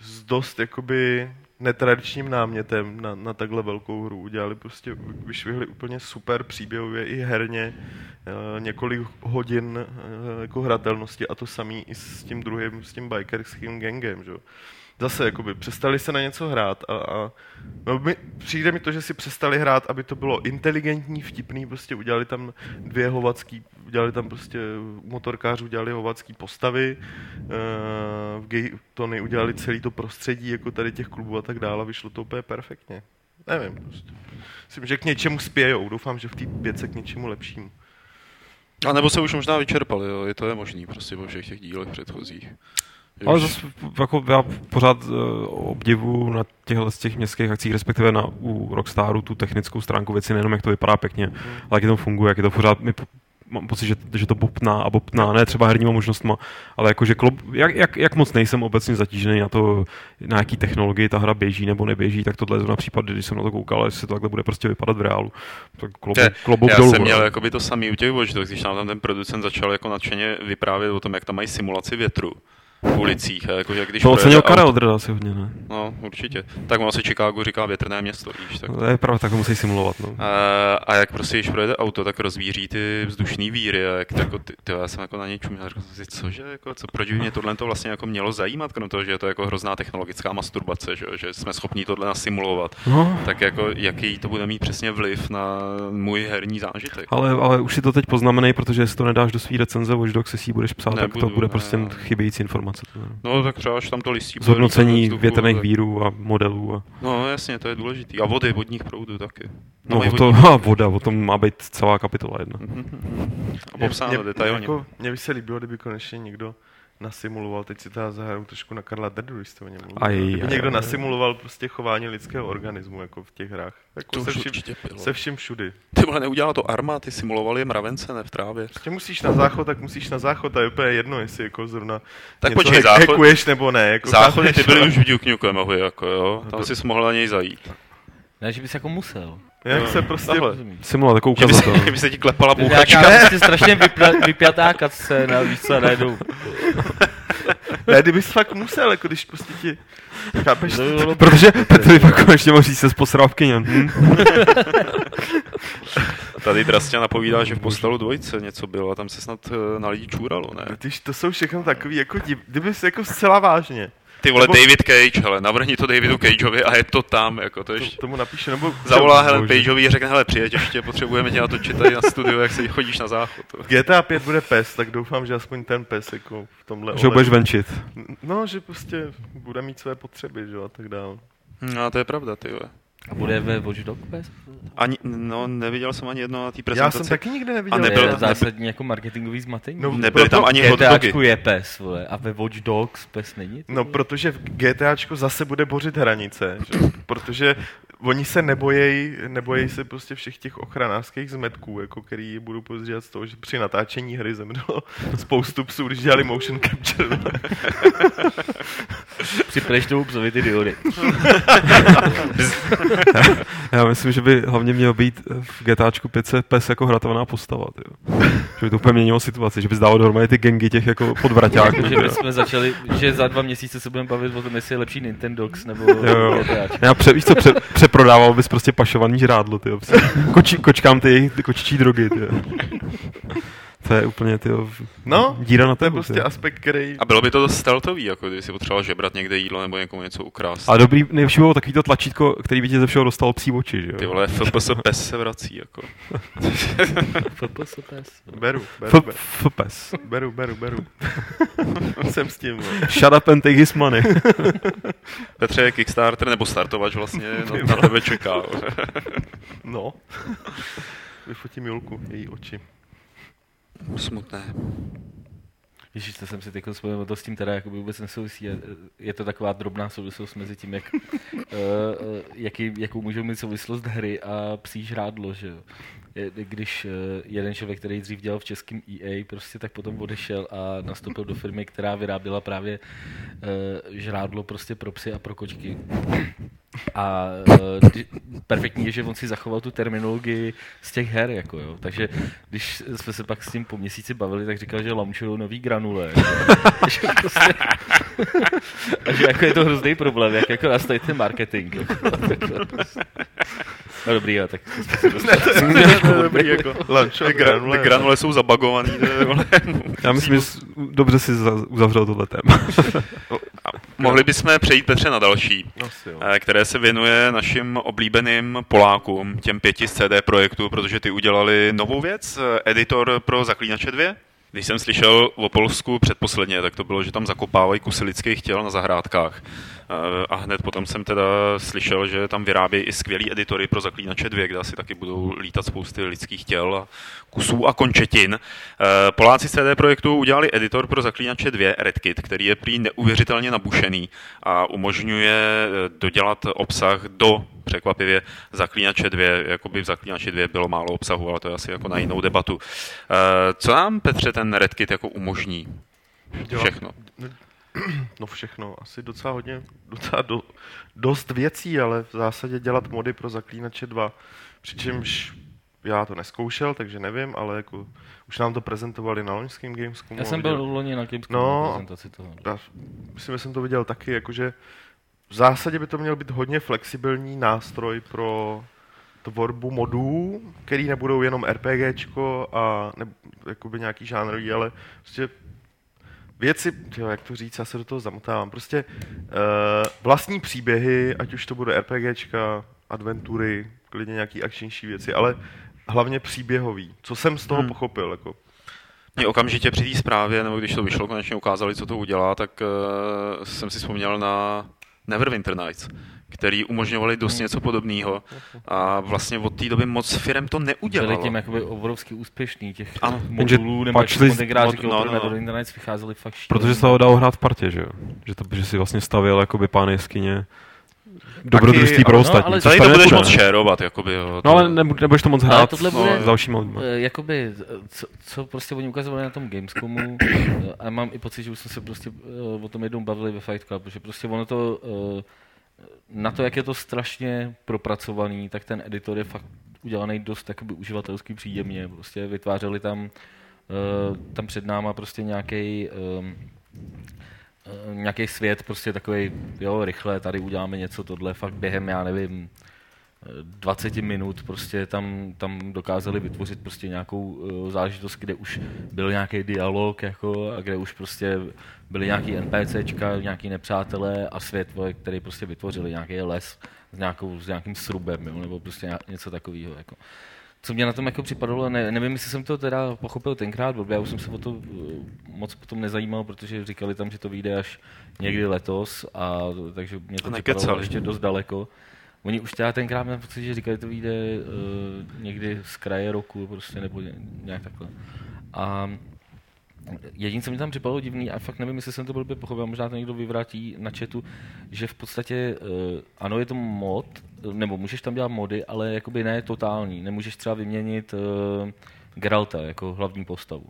s dost jakoby netradičním námětem na, na takhle velkou hru. Udělali prostě, vyšvihli úplně super příběhově i herně eh, několik hodin eh, jako hratelnosti a to samý i s tím druhým, s tím bikerským gangem, že? Zase, jakoby, přestali se na něco hrát a, a no, mi, přijde mi to, že si přestali hrát, aby to bylo inteligentní, vtipný, prostě udělali tam dvě hovacký, udělali tam prostě motorkářů udělali hovacký postavy, eh, v Gay Tony udělali celý to prostředí, jako tady těch klubů a tak dále, a vyšlo to úplně perfektně. Nevím, prostě. Myslím, že k něčemu spějou, doufám, že v té pětce k něčemu lepšímu. A nebo se už možná vyčerpali, jo, i to je možný prostě po všech těch dílech předchozích. Že Ale zase jako já pořád uh, obdivu na těchto z těch městských akcích, respektive na, u Rockstaru tu technickou stránku věci, nejenom jak to vypadá pěkně, ale jak to funguje, jak je to pořád, my mám pocit, že, že to bobtná a bobtná, ne třeba herníma možnostma, ale jakože klob, jak, jak, jak, moc nejsem obecně zatížený na to, na jaký technologii ta hra běží nebo neběží, tak tohle je na případ, když jsem na to koukal, jestli to takhle bude prostě vypadat v reálu. Tak klobouk, Je, klobouk Já dolů. jsem měl jakoby to samý u těch Watch když nám tam ten producent začal jako nadšeně vyprávět o tom, jak tam mají simulaci větru v ulicích. A jako, že když To ocenil Karel Drda asi hodně, ne? No, určitě. Tak ono se Chicago říká větrné město, víš. Tak. To je pravda, tak to musí simulovat. No. A, a jak prostě, když projede auto, tak rozvíří ty vzdušný víry a jak to jako, ty, ty, já jsem jako na něj čuměl, jsem si, cože, jako, co, proč by mě tohle to vlastně jako mělo zajímat, krom toho, že je to jako hrozná technologická masturbace, že, že jsme schopni tohle nasimulovat, no. tak jako jaký to bude mít přesně vliv na můj herní zážitek. Ale, ale už si to teď poznamenej, protože jestli to nedáš do svý recenze Watch Dogs, si ji budeš psát, tak Nebudu, to bude prostě ne. chybějící informace. To je. No tak třeba, až tam to listí. Zhodnocení větrných tak- vírů a modelů. A, No jasně, to je důležitý. A vody, vodních proudů taky. no, mají o to, a voda, o tom má být celá kapitola jedna. A popsáno detailně. Jako, mě by se líbilo, kdyby konečně někdo nasimuloval, teď si teda zahraju trošku na Karla Drdu, když jste o něm mluvil. Aj, Kdyby aj, někdo aj. nasimuloval prostě chování lidského organismu jako v těch hrách. Jako To se, bylo. se vším všudy. Ty vole, neudělala to arma, ty simulovali mravence, ne v trávě. Prostě musíš na záchod, tak musíš na záchod a je úplně jedno, jestli jako zrovna Tak něco počkej, záchod- hackuješ nebo ne. Jako Záchody ty byly už v Duke Nukem, jako jo. Tam to- jsi mohl na něj zajít. Ne, že bys jako musel. Jak se prostě... Takhle. Takovou Kdyby se, ukazatel. kdyby se ti klepala je nějaká bouchačka. prostě strašně vypla- vypjatá scéna, víš co, najednou. Ne, kdybys fakt musel, jako když prostě ti... Chápeš? To by bylo Protože Petr pak konečně mohl říct, se posral v kyně. Hm? Tady Drastě napovídá, že v postalu dvojce něco bylo a tam se snad eh, na lidi čůralo, ne? Tyž, to jsou všechno takový jako div... Kdybys jako zcela vážně. Ty vole, Nebo- David Cage, hele, navrhni to Davidu Cageovi a je to tam, jako to To, ještě. tomu napíše, nebo... Zavolá Helen. Pageovi a řekne, hele, přijeď ještě, potřebujeme tě natočit tady na studiu, jak se chodíš na záchod. GTA 5 bude pes, tak doufám, že aspoň ten pes jako v tomhle Že ho budeš venčit. No, že prostě bude mít své potřeby, že jo, a tak dále. No, to je pravda, ty vole. A bude ve Watch Dogs? Ani, no, neviděl jsem ani jedno na té Já prezentaci. jsem taky nikdy neviděl. A nebyl to- zásadní jako marketingový zmatení. No, Nebyly tam ani hot dogy. GTAčku je pes, vole, a ve Watch Dogs pes není? No, protože v GTAčko zase bude bořit hranice, že? protože oni se nebojejí, nebojejí se prostě všech těch ochranářských zmetků, jako který budou pozřívat z toho, že při natáčení hry zemřelo spoustu psů, když dělali motion capture. Připleš tomu psovi ty diody. Já myslím, že by hlavně měl být v GTAčku 5 pes jako hratelná postava. Tyjo. Že by to úplně měnilo situaci, že by zdalo dohromady ty gengy těch jako podvraťáků. že bychom začali, že za dva měsíce se budeme bavit o tom, jestli je lepší Nintendox nebo Jo, jo. Já pře, víš co, pře, přeprodával bys prostě pašovaný žrádlo, ty Koči, kočkám ty kočičí drogy, ty To je úplně, ty No, díra na to je prostě tyjo. aspekt, který... A bylo by to dost stealthový, jako kdyby si potřeboval žebrat někde jídlo nebo někomu něco ukrást. A dobrý, nejlepší bylo takový to tlačítko, který by ti ze všeho dostal psí oči, že Ty jo? vole, FPS pes se vrací, jako. FPS, PS. Beru, beru, F- beru, pes. beru, beru, beru. Jsem s tím. Shut up and take his money. Petře, Kickstarter nebo startovač vlastně na, na tebe čeká. No. Vyfotím Julku, její oči. Smutné. Ježíš, to jsem si teď vzpomněl, to s tím teda jakoby vůbec nesouvisí. Je, je to taková drobná souvislost mezi tím, jak, uh, jaký, jakou můžou mít souvislost hry a psí žrádlo, že jo. Když uh, jeden člověk, který dřív dělal v českém EA, prostě tak potom odešel a nastoupil do firmy, která vyráběla právě uh, žrádlo prostě pro psy a pro kočky. A uh, perfektní je, že on si zachoval tu terminologii z těch her, jako jo. Takže když jsme se pak s tím po měsíci bavili, tak říkal, že launchují nový granule. Jako. že prostě, a že jako je to hrozný problém, jak jako nastavit ten marketing. Jako. Prostě. No dobrý, jo, tak jsme si dostali. Dobrý, jako granule. ty granule jsou zabagovaný. ty vole. Já myslím, že dobře si za- uzavřel tohle téma. Mohli bychom přejít Petře na další, asi jo. eh, které se věnuje našim oblíbeným Polákům, těm pěti z CD projektu, protože ty udělali novou věc, eh, editor pro Zaklínače 2. Když jsem slyšel o Polsku předposledně, tak to bylo, že tam zakopávají kusy lidských těl na zahrádkách. Eh, A hned potom jsem teda slyšel, že tam vyrábějí i skvělý editory pro Zaklínače 2, kde asi taky budou lítat spousty lidských těl a kusů a končetin. Eh, Poláci z CD Projektu udělali editor pro Zaklínače 2, RedKit, který je prý neuvěřitelně nabušený a umožňuje eh, dodělat obsah do překvapivě Zaklínače 2, jako by v Zaklínači 2 bylo málo obsahu, ale to je asi jako na jinou debatu. Co nám, Petře, ten RedKit jako umožní? Všechno. No všechno, asi docela hodně, docela do, dost věcí, ale v zásadě dělat mody pro Zaklínače 2. Přičemž já to neskoušel, takže nevím, ale jako už nám to prezentovali na loňském Gamescomu. Já jsem byl loni na Gamescomu No. prezentaci toho. Já myslím, že jsem to viděl taky, jakože v zásadě by to měl být hodně flexibilní nástroj pro tvorbu modů, který nebudou jenom RPGčko a ne, jakoby nějaký žánrový, ale prostě věci, tyjo, jak to říct, já se do toho zamotávám, prostě uh, vlastní příběhy, ať už to bude RPGčka, adventury, klidně nějaký akčnější věci, ale hlavně příběhový, co jsem z toho Hmm. pochopil, jako? Mě okamžitě při té zprávě, nebo když to vyšlo, konečně ukázali, co to udělá, tak uh, jsem si vzpomněl na Neverwinter Nights, který umožňovali dost něco podobného a vlastně od té doby moc firem to Byli neudělalo. tím jakoby obrovsky úspěšný těch Ano. modulů, nebo tenkrát mod- no, no, no, no, no. do Internet vycházeli fakt šílený. Protože se to dalo hrát v partě, že jo? Že, to, že si vlastně stavil jakoby pán jeskyně dobrodružství pro ale- no, ostatní. ale což Tady to budeš moc šérovat, jakoby, jo. No to- ale nebu- nebudeš to moc Ale hrát tohle s- bude- s dalšíma lidma. Eh, Jakoby, eh, co, co prostě oni ukazovali na tom Gamescomu, eh, a mám i pocit, že už jsme se prostě o tom jednou bavili ve Fight Club, že prostě ono to, eh, na to, jak je to strašně propracovaný, tak ten editor je fakt udělaný dost jakoby uživatelsky příjemně, prostě vytvářeli tam, eh, tam před náma prostě nějaký nějaký svět, prostě takový, jo, rychle, tady uděláme něco, tohle, fakt během, já nevím, 20 minut prostě tam, tam dokázali vytvořit prostě nějakou uh, záležitost, kde už byl nějaký dialog jako, a kde už prostě byly nějaký NPCčka, nějaký nepřátelé a svět, který prostě vytvořili nějaký les s, nějakou, s nějakým srubem, jo, nebo prostě něco takového. Jako. Co mě na tom jako připadalo, ne, nevím, jestli jsem to teda pochopil tenkrát, blbě, já už jsem se o to uh, moc potom nezajímal, protože říkali tam, že to vyjde až někdy letos, a takže mě to A připadalo ještě dost daleko. Oni už teda tenkrát mám pocit, že říkali, že to vyjde uh, někdy z kraje roku, prostě, nebo ně- nějak takhle. A Jediné, co mi tam připadalo divný, a fakt nevím, jestli jsem to blbě pochopil, možná to někdo vyvrátí na chatu, že v podstatě, uh, ano, je to mod, nebo můžeš tam dělat mody, ale jakoby ne totální. Nemůžeš třeba vyměnit uh, Geralta jako hlavní postavu.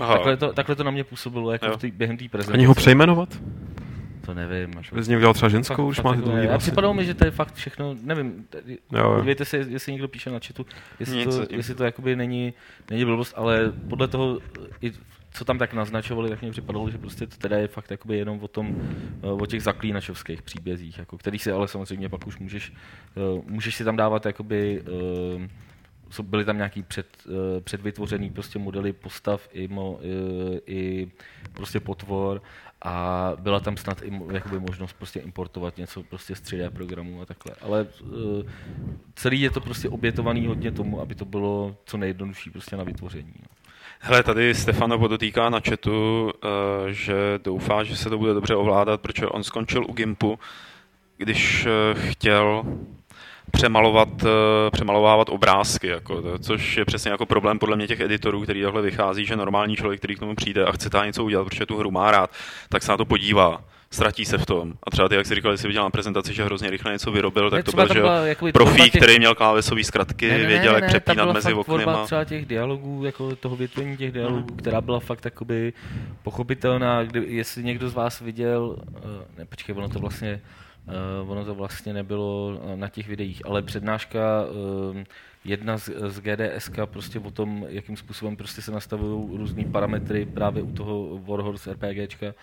Aha. Takhle to, takhle to na mě působilo jako v tý, během té prezentace. Ani ho přejmenovat? To nevím. Bys z něj udělal třeba Fakt- ženskou, už fakt máte dlouhý ne. A vlasy. připadalo mi, že to je fakt všechno, nevím, podívejte se, jestli někdo píše na chatu, jestli Nic to, jestli to jakoby není, není blbost, ale podle toho, i co tam tak naznačovali, tak mi připadalo, že prostě to teda je fakt jakoby jenom o tom, eh, o těch zaklínačovských příbězích, jako, který si ale samozřejmě pak už můžeš, eh, můžeš si tam dávat jakoby, eh, byly tam nějaký před, eh, předvytvořený prostě modely postav i, mo, i, i prostě potvor a byla tam snad i jakoby možnost prostě importovat něco prostě z 3D programů a takhle. Ale uh, celý je to prostě obětovaný hodně tomu, aby to bylo co nejjednodušší prostě na vytvoření. No. Hele, tady Stefano podotýká na chatu, eh, že doufá, že se to bude dobře ovládat, protože on skončil u Gimpu, když eh, chtěl přemalovat, eh, přemalovávat obrázky, jako, to, což je přesně jako problém podle mě těch editorů, který tohle vychází, že normální člověk, který k tomu přijde a chce tam něco udělat, protože tu hru má rád, tak se na to podívá, ztratí se v tom. A třeba ty, jak jsi říkal, jsi viděl na prezentaci, že hrozně rychle něco vyrobil, tak Ne, to byl, že jakoby profík, těch- který měl klávesové zkratky, věděl, jak tam přepínat byla mezi tvorba oknama. třeba těch dialogů, jako toho větvení těch dialogů, která byla fakt jakoby pochopitelná, kdy, jestli někdo z vás viděl, uh, ne, počkej, ono to vlastně, uh, ono to vlastně nebylo eh, na těch videích, ale přednáška uh, jedna z, z GDSK prostě o tom, jakým způsobem prostě se nastavují různý parametry právě u toho Warhorse RPGčka,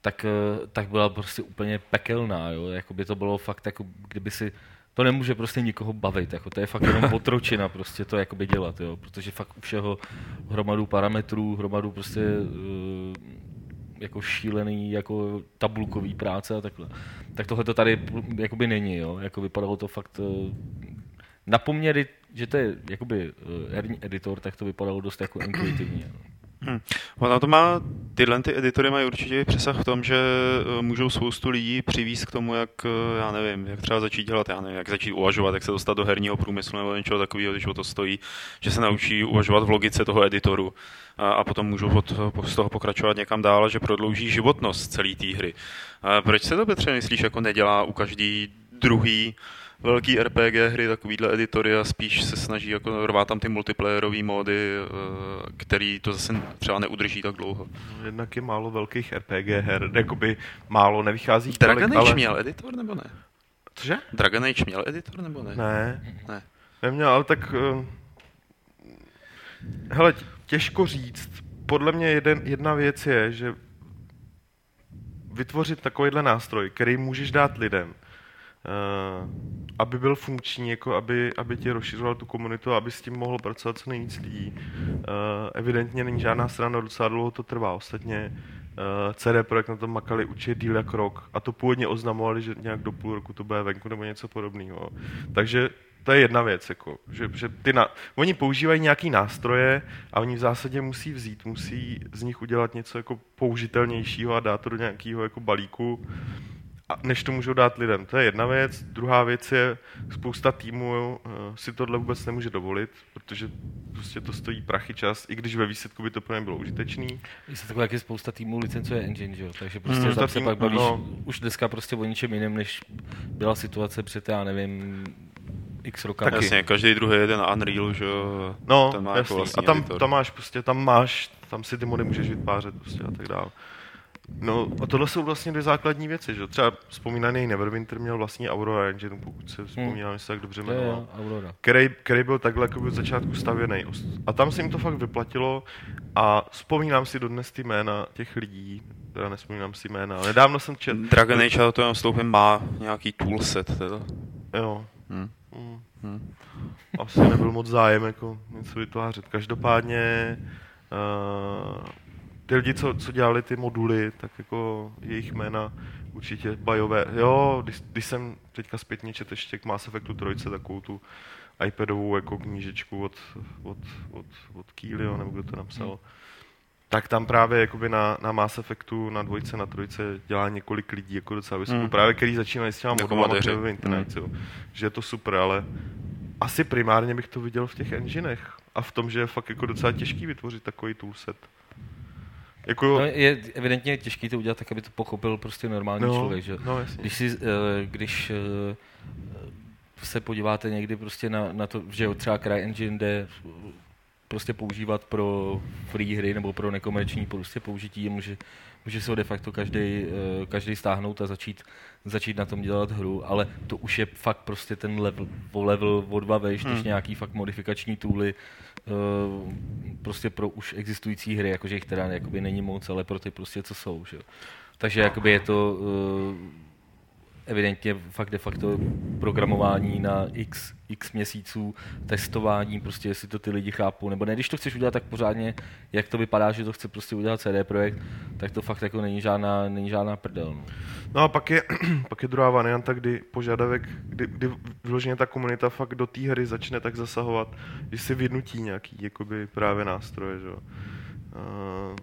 tak, eh, tak byla prostě úplně pekelná, jo? Jakoby to bylo fakt jako, kdyby si, to nemůže prostě nikoho bavit, jako to je fakt jenom otročina prostě to jakoby dělat, jo? protože fakt u všeho hromadu parametrů, hromadu prostě eh, jako šílený, jako tabulkový práce a takhle. Tak tohle to tady jakoby není, jo? Jako vypadalo to fakt eh, na poměry, že to je jakoby eh, herní editor, tak to vypadalo dost jako intuitivně. No. Hmm. Ono to má, tyhle ty editory mají určitě přesah v tom, že eh, můžou spoustu lidí přivízt k tomu, jak, eh, já nevím, jak třeba začít dělat, já nevím, jak začít uvažovat, jak se dostat do herního průmyslu nebo něčeho takového, když o to stojí, že se naučí uvažovat v logice toho editoru a, a potom můžou od, z toho pokračovat někam dál, že prodlouží životnost celé té hry. A proč se to, Petře, myslíš, jako nedělá u každý druhý velký RPG hry, takovýhle editory a spíš se snaží jako rvát tam ty multiplayerové módy, eh, který to zase třeba neudrží tak dlouho. Jednak je málo velkých RPG her, jakoby málo nevychází Dragon tolik, Age ale... měl editor nebo ne? Cože? Dragon Age měl editor nebo ne? Ne. Ne. Neměl, ale tak... Uh, hele, tě- těžko říct. Podle mě jeden, jedna věc je, že vytvořit takovýhle nástroj, který můžeš dát lidem, aby byl funkční, jako aby, aby ti rozšiřoval tu komunitu, aby s tím mohl pracovat co nejvíc lidí. Uh, evidentně není žádná strana, docela dlouho to trvá. Ostatně uh, CD Projekt na tom makali určitě díl jak rok a to původně oznamovali, že nějak do půl roku to bude venku nebo něco podobného. Takže to je jedna věc, jako, že, že ty na, oni používají nějaký nástroje a oni v zásadě musí vzít, musí z nich udělat něco jako použitelnějšího a dát to do nějakého jako balíku, než to můžou dát lidem. To je jedna věc. Druhá věc je, spousta týmů uh, si tohle vůbec nemůže dovolit, protože prostě to stojí prachy čas, i když ve výsledku by to pro ně bylo užitečný. Když se takhle, jak je spousta týmů licencuje engine, že jo? takže prostě tam se týmů- pak bavíš no. už dneska prostě o ničem jiném, než byla situace před, já nevím, x rokama. Taky. Jasně, každý druhý jede na Unreal, že jo. No, ten má jasný. jako vlastní a tam, editor. tam máš prostě, tam máš, tam si ty mody můžeš vytvářet prostě a tak dále. No a tohle jsou vlastně dvě základní věci, že? Třeba vzpomínaný Neverwinter měl vlastní Aurora Engine, pokud se vzpomínám, jestli tak dobře jmenoval. který, který byl takhle jako od začátku stavěný. A tam se jim to fakt vyplatilo a vzpomínám si dodnes ty jména těch lidí, teda nespomínám si jména, ale nedávno jsem čet, Dragon Age, to jenom vstoupím, má nějaký toolset. Teda. jo, Hm. mm, Hm. asi nebyl moc zájem jako něco vytvářet. Každopádně uh, ty lidi, co, co dělali ty moduly, tak jako jejich jména určitě bajové. Jo, když, když jsem teďka zpětně čet ještě k Mass Effectu 3, takovou tu iPadovou jako knížečku od, od, od, od Keelio, nebo kdo to napsal, Hmm. tak tam právě jakoby na, na Mass Effectu, na dvojce, na trojce dělá několik lidí jako docela vysokou, Hmm. právě který začínají s těma Jako modulama v internetu, jo. že je to super, ale asi primárně bych to viděl v těch enginech a v tom, že je fakt jako docela těžký vytvořit takový toolset. Jako, No, je evidentně těžké to udělat tak, aby to pochopil prostě normální no, člověk, že? no, jasně. Když, si, eh, když eh, se podíváte někdy prostě na, na to, že třeba CryEngine jde prostě používat pro free hry nebo pro nekomerční prostě použití, může, může se ho de facto každý, eh, každý stáhnout a začít, začít na tom dělat hru, ale to už je fakt prostě ten level, o level o dva vejš, než Hmm. nějaký fakt modifikační tooly prostě pro už existující hry, jakože jich teda jakoby není moc, ale pro ty prostě co jsou, že. Takže jakoby je to eh, evidentně fakt de facto programování na x, x měsíců, testování, prostě jestli to ty lidi chápou, nebo ne, když to chceš udělat tak pořádně, jak to vypadá, že to chce prostě udělat CD Projekt, tak to fakt jako není žádná, není žádná prdel. No. No a pak je, pak je druhá varianta, kdy požadavek, kdy, kdy vyloženě ta komunita fakt do té hry začne tak zasahovat, když si vynutí nějaký jakoby právě nástroje, že jo. Uh,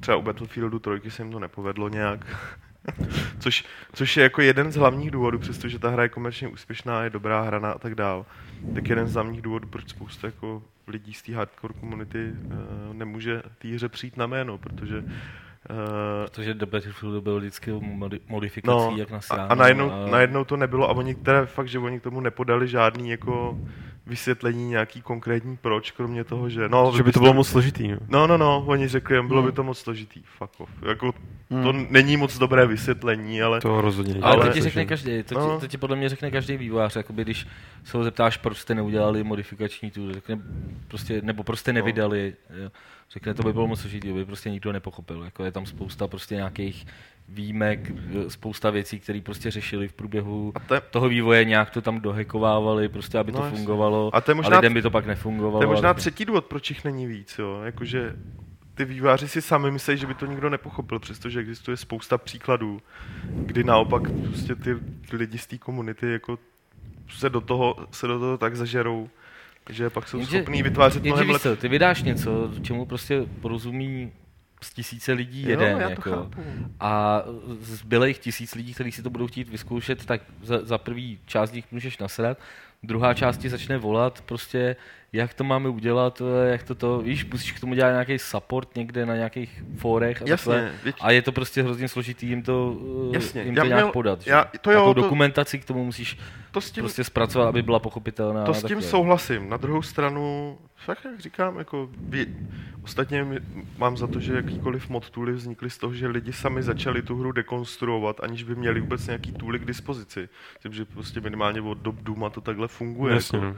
třeba u Battlefieldu 3 se jim to nepovedlo nějak. což, což je jako jeden z hlavních důvodů, přestože ta hra je komerčně úspěšná, je dobrá hra a tak dál, tak jeden z hlavních důvodů, proč spousta jako lidí z té hardcore komunity uh, nemůže té hře přijít na jméno, protože uh, Protože do Battlefieldu byl vždycky modi- modifikací, No, jak na a, stránu. a najednou, najednou to nebylo a oni teda fakt, že oni k tomu nepodali žádný jako vysvětlení nějaký konkrétní proč, kromě toho, že no, Že by to bylo moc složitý. No. No, no, no, oni řekli, bylo by Hmm. to moc složitý, fuck off. Jako, to není moc dobré vysvětlení, ale To rozhodně není. Ale, Ale- to ti řekne každý, to, ti, No. to ti podle mě řekne každý vývojář, jakoby když se ho zeptáš, proč jste neudělali modifikační tool, řekne prostě, nebo proč jste nevydali, jo. Řekne, to by bylo moc složitý, by prostě nikdo nepochopil, jako je tam spousta prostě nějakých výjimek, spousta věcí, které prostě řešili v průběhu a to je, toho vývoje, nějak to tam dohekovávali, prostě aby No, to jasně. fungovalo, A to je a možná- lidem by to pak nefungovalo. to je možná a- třetí důvod, proč jich není víc, jo. Jakože ty výváři si sami myslí, že by to nikdo nepochopil, přestože existuje spousta příkladů, kdy naopak prostě ty, ty lidi z té komunity jako se do toho, se do toho tak zažerou, že pak jsou Jenže- schopní vytvářet Jenže mnohem lepší. ty vydáš něco, čemu prostě porozumí z tisíce lidí jeden, jo, já to jako. chápu. A zbylejch tisíc lidí, kteří si to budou chtít vyzkoušet, tak za, za prvý část jich můžeš nasrat, druhá část ti začne volat, prostě jak to máme udělat, eh, jak to to, víš, musíš k tomu dělat nějaký support někde na nějakých fórech a takhle. Jasně, věč, A je to prostě hrozně složitý jim to, eh, Jasně, jim já to nějak měl- podat. že? já- to jo, Takovou to- dokumentaci k tomu musíš to s tím, prostě zpracovat, aby byla pochopitelná. To s tím takhle. souhlasím. Na druhou stranu, fakt jak říkám, jako vě, ostatně mám za to, že jakýkoliv mod tooly vznikly z toho, že lidi sami začali tu hru dekonstruovat, aniž by měli vůbec nějaký tooly k dispozici. Myslím, že prostě minimálně od dob Duma to takhle funguje. Jasně, Jako, no.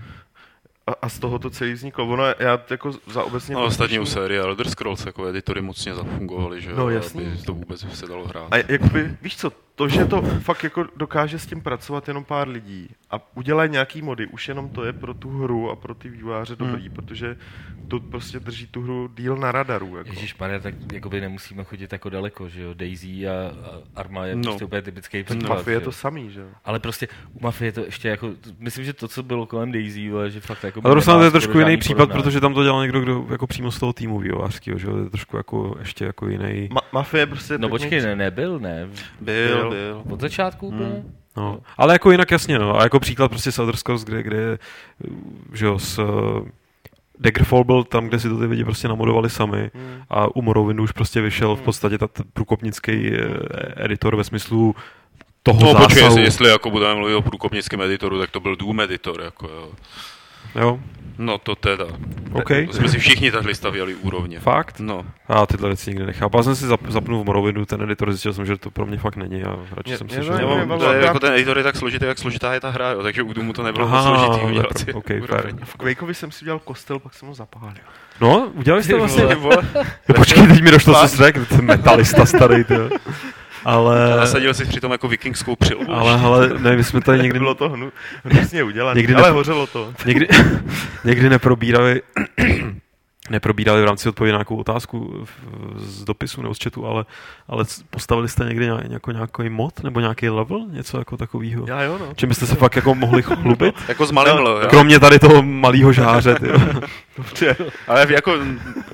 a, a, z toho to celý vzniklo. Ono, já jako za obecně... No, ostatně u série Elder Scrolls jako editory mocně zafungovaly, že jo, No, jasný. aby to vůbec se dalo hrát. A jakoby, víš co, to, že to fakt jako dokáže s tím pracovat jenom pár lidí a udělají nějaký mody, už jenom to je pro tu hru a pro ty výváře dobrý, Hmm. protože to prostě drží tu hru díl na radaru. Jako. Ježíš tak jakoby nemusíme chodit jako daleko, že jo, Daisy a, a Arma je No. prostě úplně typický příklad. Mafie je to samý, že jo? Ale prostě u Mafie je to ještě jako, myslím, že to, co bylo kolem Daisy, vole, že fakt jako Ale Ruslan to je trošku jiný případ, porovnání. protože tam to dělal někdo, kdo jako přímo z toho týmu vývojářského, že jo, to je trošku jako ještě jako jiný. Ma- Mafie je prostě... No počkej, ne, nebyl, ne, Byl, byl. Byl. od začátku úplně? Hmm. No. Ale jako jinak jasně, no. A jako příklad prostě z Elder Scrolls, kde, kde že jo, s uh, Daggerfall byl tam, kde si to ty lidi prostě namodovali sami Hmm. a u Morrowindu už prostě vyšel v Hmm. podstatě ta t- průkopnický eh, editor ve smyslu toho No zásahu. počkej, jestli, jestli jako budeme mluvit o průkopnickém editoru, tak to byl Doom editor, jako jo. Jo, No to teda. OK. To jsme si všichni takhle stavěli úrovně. Fakt? No. A tyhle věci nikdy nechápu. Já jsem si zap, zapnul v Morrowindu ten editor, zjistil jsem, že to pro mě fakt není a radši Mě- jsem si nevím, nevím, to je, jako ten editor je tak složitý, jak složitá je ta hra, jo, takže u Doomu to nebylo moc Aha, složitý udělat si OK, úroveň. fair. V Quakeovi jsem si udělal kostel, pak jsem ho zapálil. No, udělali jste vlastně... počkej, teď mi došlo, co jsi řekl, ten metalista starý, ty. Ale, Nasadil jsi přitom jako vikingskou přilohu. ale, ale ne, my jsme tady někdy, Bylo to hnu, hnusně udělané, Někdy ale ne- hořelo to. někdy, někdy neprobírali, neprobírali v rámci odpovědi na nějakou otázku z dopisu nebo z chatu, ale, ale postavili jste někdy nějak, jako nějaký mod nebo nějaký level, něco jako takového? Já jo, no. Čím byste se fakt jako mohli chlubit? Jako z malým No. Kromě tady toho malého žáře. Dobře. Ale jako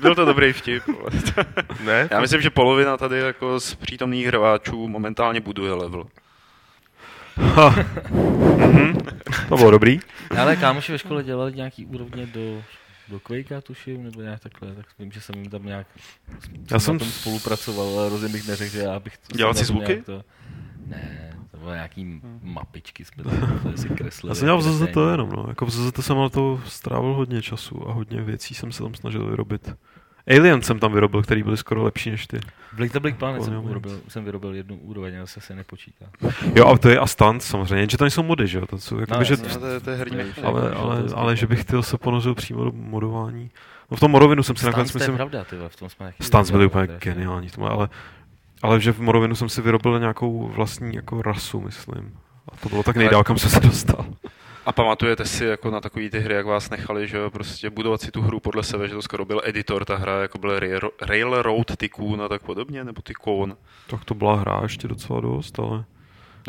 byl to dobrý vtip. Ne? Já myslím, že polovina tady jako z přítomných hráčů momentálně buduje level. Ha. Mhm. To bylo dobrý. Ale kámoši ve škole dělali nějaký úrovně do do Quakea tuším, nebo nějak takhle, tak vím, že jsem jim tam nějak Já jsem tom spolupracoval, ale rozhodně bych neřekl, že já bych... Dělal tom zvuky? To... Ne, to bylo nějaký mapičky, jsme tam si kreslili. Já jsem dělal v. ZZT jenom, no. Jako v ZZT jsem na to strávil hodně času a hodně věcí jsem se tam snažil vyrobit. Alien jsem tam vyrobil, který byly skoro lepší než ty. V Little Big Planet jsem, vyrobil, jsem vyrobil jednu úroveň, ale se se nepočítá. Jo, a to je a stunt samozřejmě, jenže to nejsou mody, že jo? To jsou, jakoby, No, že, jasně. No, to, je, to je herní. Ale, ale, že ale, že bych tyhl se ponořil přímo do modování. No v tom Morovinu jsem si nakonec Stans, to je myslím, pravda, ty vole, v tom jsme Stans byly úplně geniální, tomu, ale, ale že v Morovinu jsem si vyrobil nějakou vlastní jako rasu, myslím. A to bylo tak nejdál, kam jsem se dostal. A pamatujete si jako na takové ty hry, jak vás nechali, že prostě budovat si tu hru podle sebe, že to skoro byl editor, ta hra, jako byl Rail- Railroad Tycoon a tak podobně, nebo Tycoon. Tak to byla hra ještě docela dost, ale...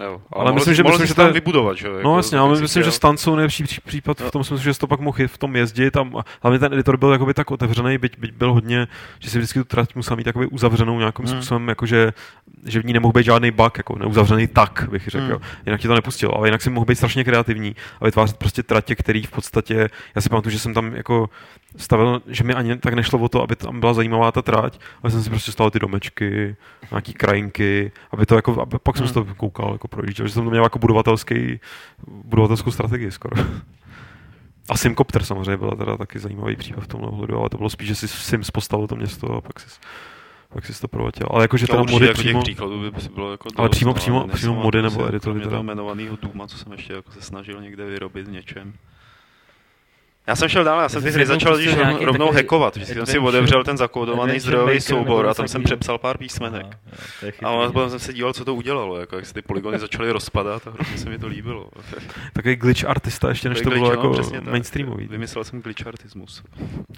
Jo, Ale mohl myslím, jsi- že- mohl myslím, jsi že to tam vybudovat, že jo. No jako, jasně, ale si myslím, že chtěl. Stan jsou nejlepší pří- případ v tom smyslu, že to pak mohl v tom jezdit a hlavně ten editor byl jakoby tak otevřený, byť, byť byl hodně, že si vždycky tu trať musel mít jakoby uzavřenou nějakým Hmm. způsobem, jakože že v ní nemohl být žádný bug, jako neuzavřený tak, bych řekl, Hmm. jinak ti to nepustilo, ale jinak si mohl být strašně kreativní a vytvářet prostě tratě, který v podstatě, já si pamatuju, že jsem tam jako stavil, že mi ani tak nešlo o to, aby tam byla zajímavá ta trať, ale jsem si prostě stavil ty domečky, nějaký krajinky, aby to jako, aby pak jsem Hmm. si to koukal, jako projížděl, že jsem to měl jako budovatelský, budovatelskou strategii skoro. A Simcopter samozřejmě byla teda taky zajímavý případ v tomhle ohledu, ale to bylo spíš, že si Sims postavil to město a pak si, pak si to provatil. Ale jakože teda mody jako přímo, příkladů by bylo jako Ale přímo- no, přímo- přímo mody nebo editory kromě teda. toho jmenovaného Duma, co jsem ještě jako se snažil někde vyrobit v něčem. Já jsem šel dál, já jsem si začal prostě když rovnou takový hackovat. Vždycky jsem si otevřel ten zakódovaný zdrojový soubor a tam jsem přepsal pár písmenek. No, to A chytrý. potom jsem se díval, co to udělalo, jako jak se ty polygony začaly rozpadat a hrozně se mi to líbilo. takový glitch artista ještě než to Glitch, bylo no, jako přesně tak. mainstreamový. Vymyslel jsem glitchartismus.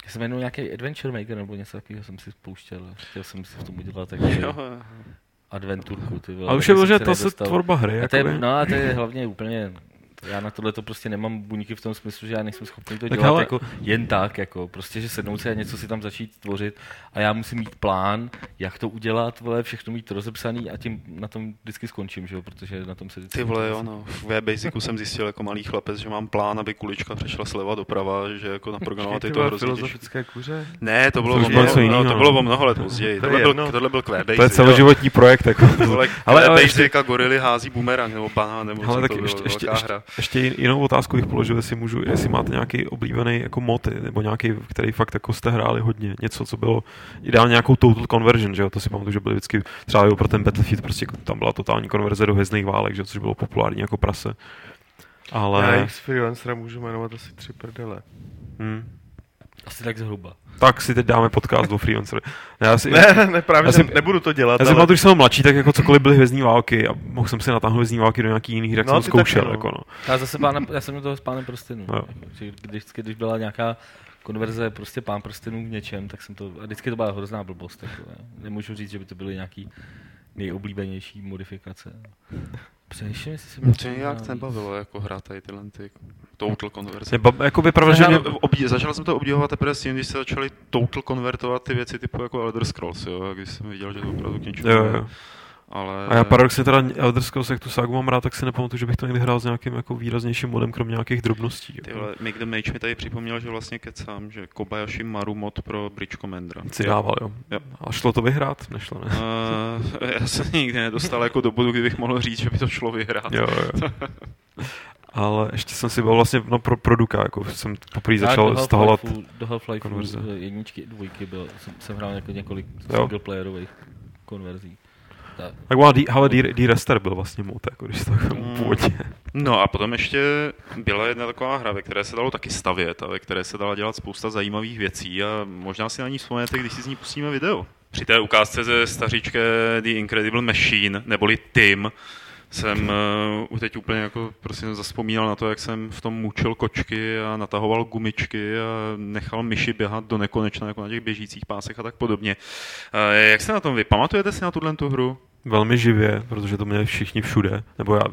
Já jsem jmenul nějaký Adventure Maker nebo něco takového jsem si spouštěl. a Chtěl jsem si v tom udělat takže adventurku. Ty vole, Ale už je jsem že to se tvorba hry. A to je, no a to je hlavně úplně, já na tohle to prostě nemám buňky v tom smyslu, že já nejsem schopný to Tak dělat hele- jako jen tak, jako prostě, že sednout si a něco si tam začít tvořit a já musím mít plán, jak to udělat, vole, všechno mít rozepsaný a tím na tom vždycky skončím, že jo, protože na tom se vždycky Ty vole, jo, no. V V-Basicu jsem zjistil jako malý chlapec, že mám plán, aby kulička přešla sleva doprava, že jako naprogramovat je to hrozně filozofické kuře. Ne, to bylo, To bylo no, jiného, to bylo o mnoho let později. Tohle byl, tohle byl Quebec. To je celoživotní projekt. Jako. Ale, Ale- ale a gorily hází bumerang nebo banán, nebo Ale co tak to bylo, ještě, ještě, ještě, hra. Ještě jinou otázku bych položil, jestli můžu, jestli máte nějaký oblíbený jako mod, nebo nějaký, který fakt jako jste hráli hodně, něco, co bylo ideálně nějakou total conversion, že jo, to si pamatuju, že byly vždycky třeba jo, pro ten Battlefield, prostě tam byla totální konverze do hvězdných válek, že jo, což bylo populární jako prase. Já Ale, jich z freelancera můžu jmenovat asi tři prdele. hm, asi tak zhruba. Tak si teď dáme podcast o freelancer. Já si, Ne, ne, právě, Já si- nebudu to dělat, já si ale... pamatuju, že jsem mladší, tak jako cokoliv byly hvězdní války a mohl jsem si natáhnout hvězdní války do nějaký jiný hry, jak No, jsem ty zkoušel. taky, no. Jako, no. Já zase pánem, já jsem do toho s pánem prstenů. Když, když byla nějaká konverze prostě pán prstenů v něčem, tak jsem to, a vždycky to byla hrozná blbost. Jako, nemůžu říct, že by to byly nějaký nejoblíbenější modifikace. Přemýšlím, jestli jsem... To mě nějak nebavilo, jako hrát tady tyhle ty total converse. Je ba- Jako by pravda, že mě, Začal, obdě, začal jsem to obdivovat teprve s tím, když se začali total konvertovat ty věci typu jako Elder Scrolls, jo, když jsem viděl, že to opravdu k něčemu jo, jo. Ale... A já paradoxně teda Elder Scrolls, jak tu ságu mám rád, tak si nepamatuju, že bych to někdy hrál s nějakým jako výraznějším modem, kromě nějakých drobností. Ty vole, Make the Mage mi tady připomněl, že vlastně kecám, že Kobayashi Maru mod pro Bridge Commandera. Si dával, jo. Jo. A šlo to vyhrát? Nešlo, ne? Uh, já jsem nikdy nedostal jako do bodu, kdybych mohl říct, že by to šlo vyhrát. Jo, jo. Ale ještě jsem si byl vlastně no, pro, pro Duka, jako jsem poprvé začal do stahovat. Do Half-Life konverze. jedničky, dvojky byl, jsem, jsem hrál jako několik Jo. singleplayerových konverzí. Tak. Tak má D, ale D, D Rester byl vlastně mod, jako když to tak Mm. původně. No a potom ještě byla jedna taková hra, ve které se dalo taky stavět a ve které se dala dělat spousta zajímavých věcí a možná si na ní vzpomenete, když si z ní pustíme video. Při té ukázce ze staříčké The Incredible Machine, neboli Tim, jsem uh, teď úplně jako prostě zaspomínal na to, jak jsem v tom mučil kočky a natahoval gumičky a nechal myši běhat do nekonečna jako na těch běžících pásech a tak podobně. Uh, jak se na tom vy? Pamatujete si na tuhle tu hru? Velmi živě, protože to měli všichni všude. Nebo já,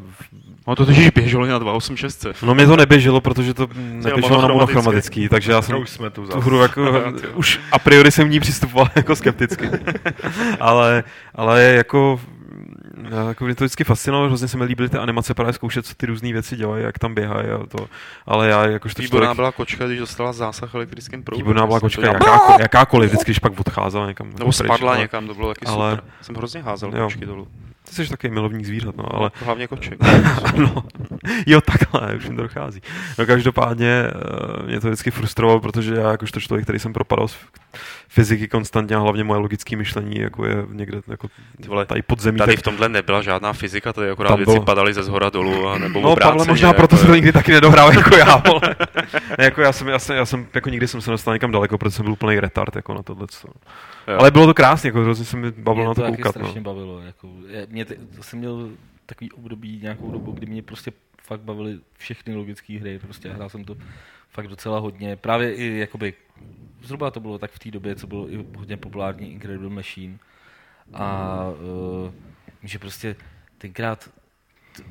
No to totiž běželo i na 286. no mě to neběželo, protože to neběželo na monochromatický, takže já jsem už jsme tu tu hru jako, už a priori jsem v ní přistupoval jako skepticky. ale, ale jako jako mě to vždycky fascinovalo, hrozně se mi líbily ty animace právě zkoušet, co ty různé věci dělají, jak tam běhají a to. Ale já jakožto Výborná člověk, byla kočka, když dostala zásah elektrickým proudem. výborná byla Já kočka, dělal. jakákoliv, jakákoliv, vždycky, když pak odcházela někam. Nebo pryč, spadla ale někam, to bylo taky ale- super. Jsem hrozně házel Jo. kočky dolů. Ty jsi taky milovník zvířat, no, ale Hlavně koček. no, jo, takhle, už mi to dochází. No každopádně eh, mě to vždycky frustrovalo, protože já jakožto člověk, který jsem propadal fyziky konstantně a hlavně moje logické myšlení jako je někde jako Ty vole, tady pod zemí. Tady tak- v tomhle nebyla žádná fyzika, tady akorát Tam věci bylo- padaly ze zhora dolů a nebo No, Pavle, možná proto jako se to nikdy taky nedohrál jako já, vole. ne, jako já jsem, já jsem, já jsem, jako nikdy jsem se nedostal někam daleko, protože jsem byl úplný retard, jako na tohle. Ale bylo to krásně, jako hrozně se mi bavilo mě na to taky koukat, no. strašně bavilo. Jako, já- mě te, to jsem měl takový období nějakou dobu, kdy mě prostě fakt bavily všechny logické hry. Prostě hrál jsem to fakt docela hodně. Právě i jakoby, zhruba to bylo tak v té době, co bylo i hodně populární Incredible Machine. A uh, že prostě tenkrát t-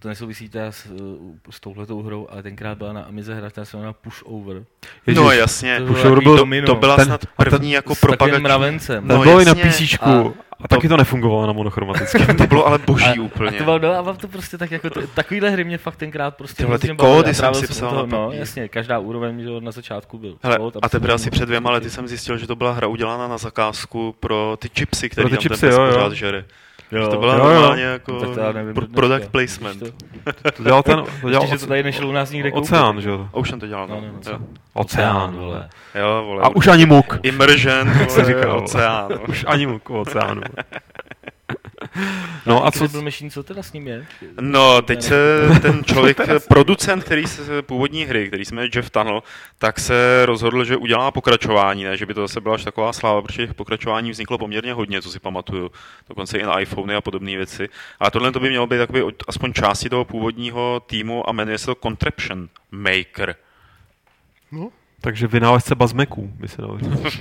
to nesouvisí teda s, uh, s touhletou hrou, ale tenkrát byla na Amize hra, která se jmenuje Pushover. Ježiš, No jasně, To to, bylo Pushover takový byl- domino. to byla Ten- snad a ten- první jako propagační. mravencem. no byl i na. PC A- a, taky to nefungovalo na monochromatickém. To bylo ale boží A úplně. to bylo, no, a to prostě tak jako, t- takovýhle hry mě fakt tenkrát prostě Tyhle ty kódy a jsem si psal toho, na No, jasně, každá úroveň, že na začátku byl. Hele, kód, a teprve absolutně asi před dvěma lety prostě- jsem zjistil, že to byla hra udělána na zakázku pro ty chipsy, které ty tam chipsy, ten pořád žere. Jo, Že to byla jo, jo. normálně jako No, tak to já nevím, pro- product placement. to? To dělal ten, to dělal Ještě, že to tady nešlo u nás nikde koupit. Oceán, že jo? Jsem to dělal, no. No, no, no, jo. Oceán, vole. jo, vole. A už ani muk. Immersion, Jak se vole, říkal. oceán. Už ani muk oceánu. No a co, Byl Machine, co teda s ním je? No, teď se ten člověk, producent, který se původní hry, který se jmenuje Jeff Tunnel, tak se rozhodl, že udělá pokračování, ne, že by to zase byla až taková sláva, protože těch pokračování vzniklo poměrně hodně, co si pamatuju, dokonce i na iPhony a podobné věci. A tohle to by mělo být takový aspoň části toho původního týmu a jmenuje se to Contraption Maker. takže vynálezce bazmeků, by se dalo říct.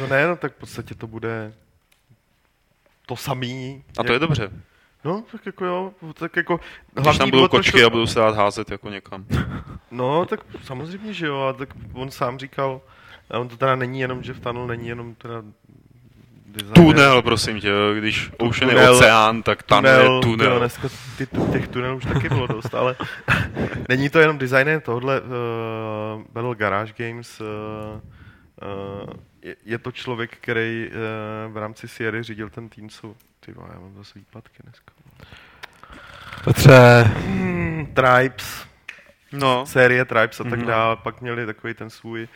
No ne, no tak v podstatě to bude to samý. A to je dobře. No, tak jako jo, tak jako... Když tam budou kočky to- a budou se dát házet jako někam. No, tak samozřejmě, že jo, a tak on sám říkal, a on to teda není jenom, že v Tunnel není jenom teda designer. Tunel, prosím tě, jo, když Ocean je Tunel- oceán, tak tunnel je Jo, tunel. dneska ty, těch tunelů už taky bylo dost, ale není to jenom designer tohle, uh, Battle Garage Games, uh, uh, je, je, to člověk, který uh, v rámci Sierry řídil ten tým, co ty vole, já mám zase výpadky dneska. Petře, Hmm, Tribes, No, série Tribes a tak Mhm. dále, pak měli takový ten svůj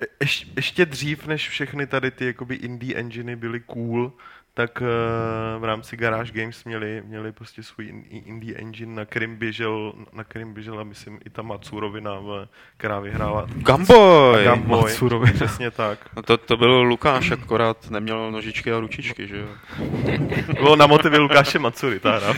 je- ješ, ještě dřív, než všechny tady ty jakoby indie enginy byly cool, tak uh, v rámci Garage Games měli, měli prostě svůj indie engine, na kterým běžel, na kterým běžela, myslím, i ta Matsurovina, která vyhrála Gamboy. Gamboy. Matsurovina. Přesně tak. No to, to byl Lukáš, akorát neměl nožičky a ručičky, že jo? Bylo na motivy Lukáše Matsury, ta hra.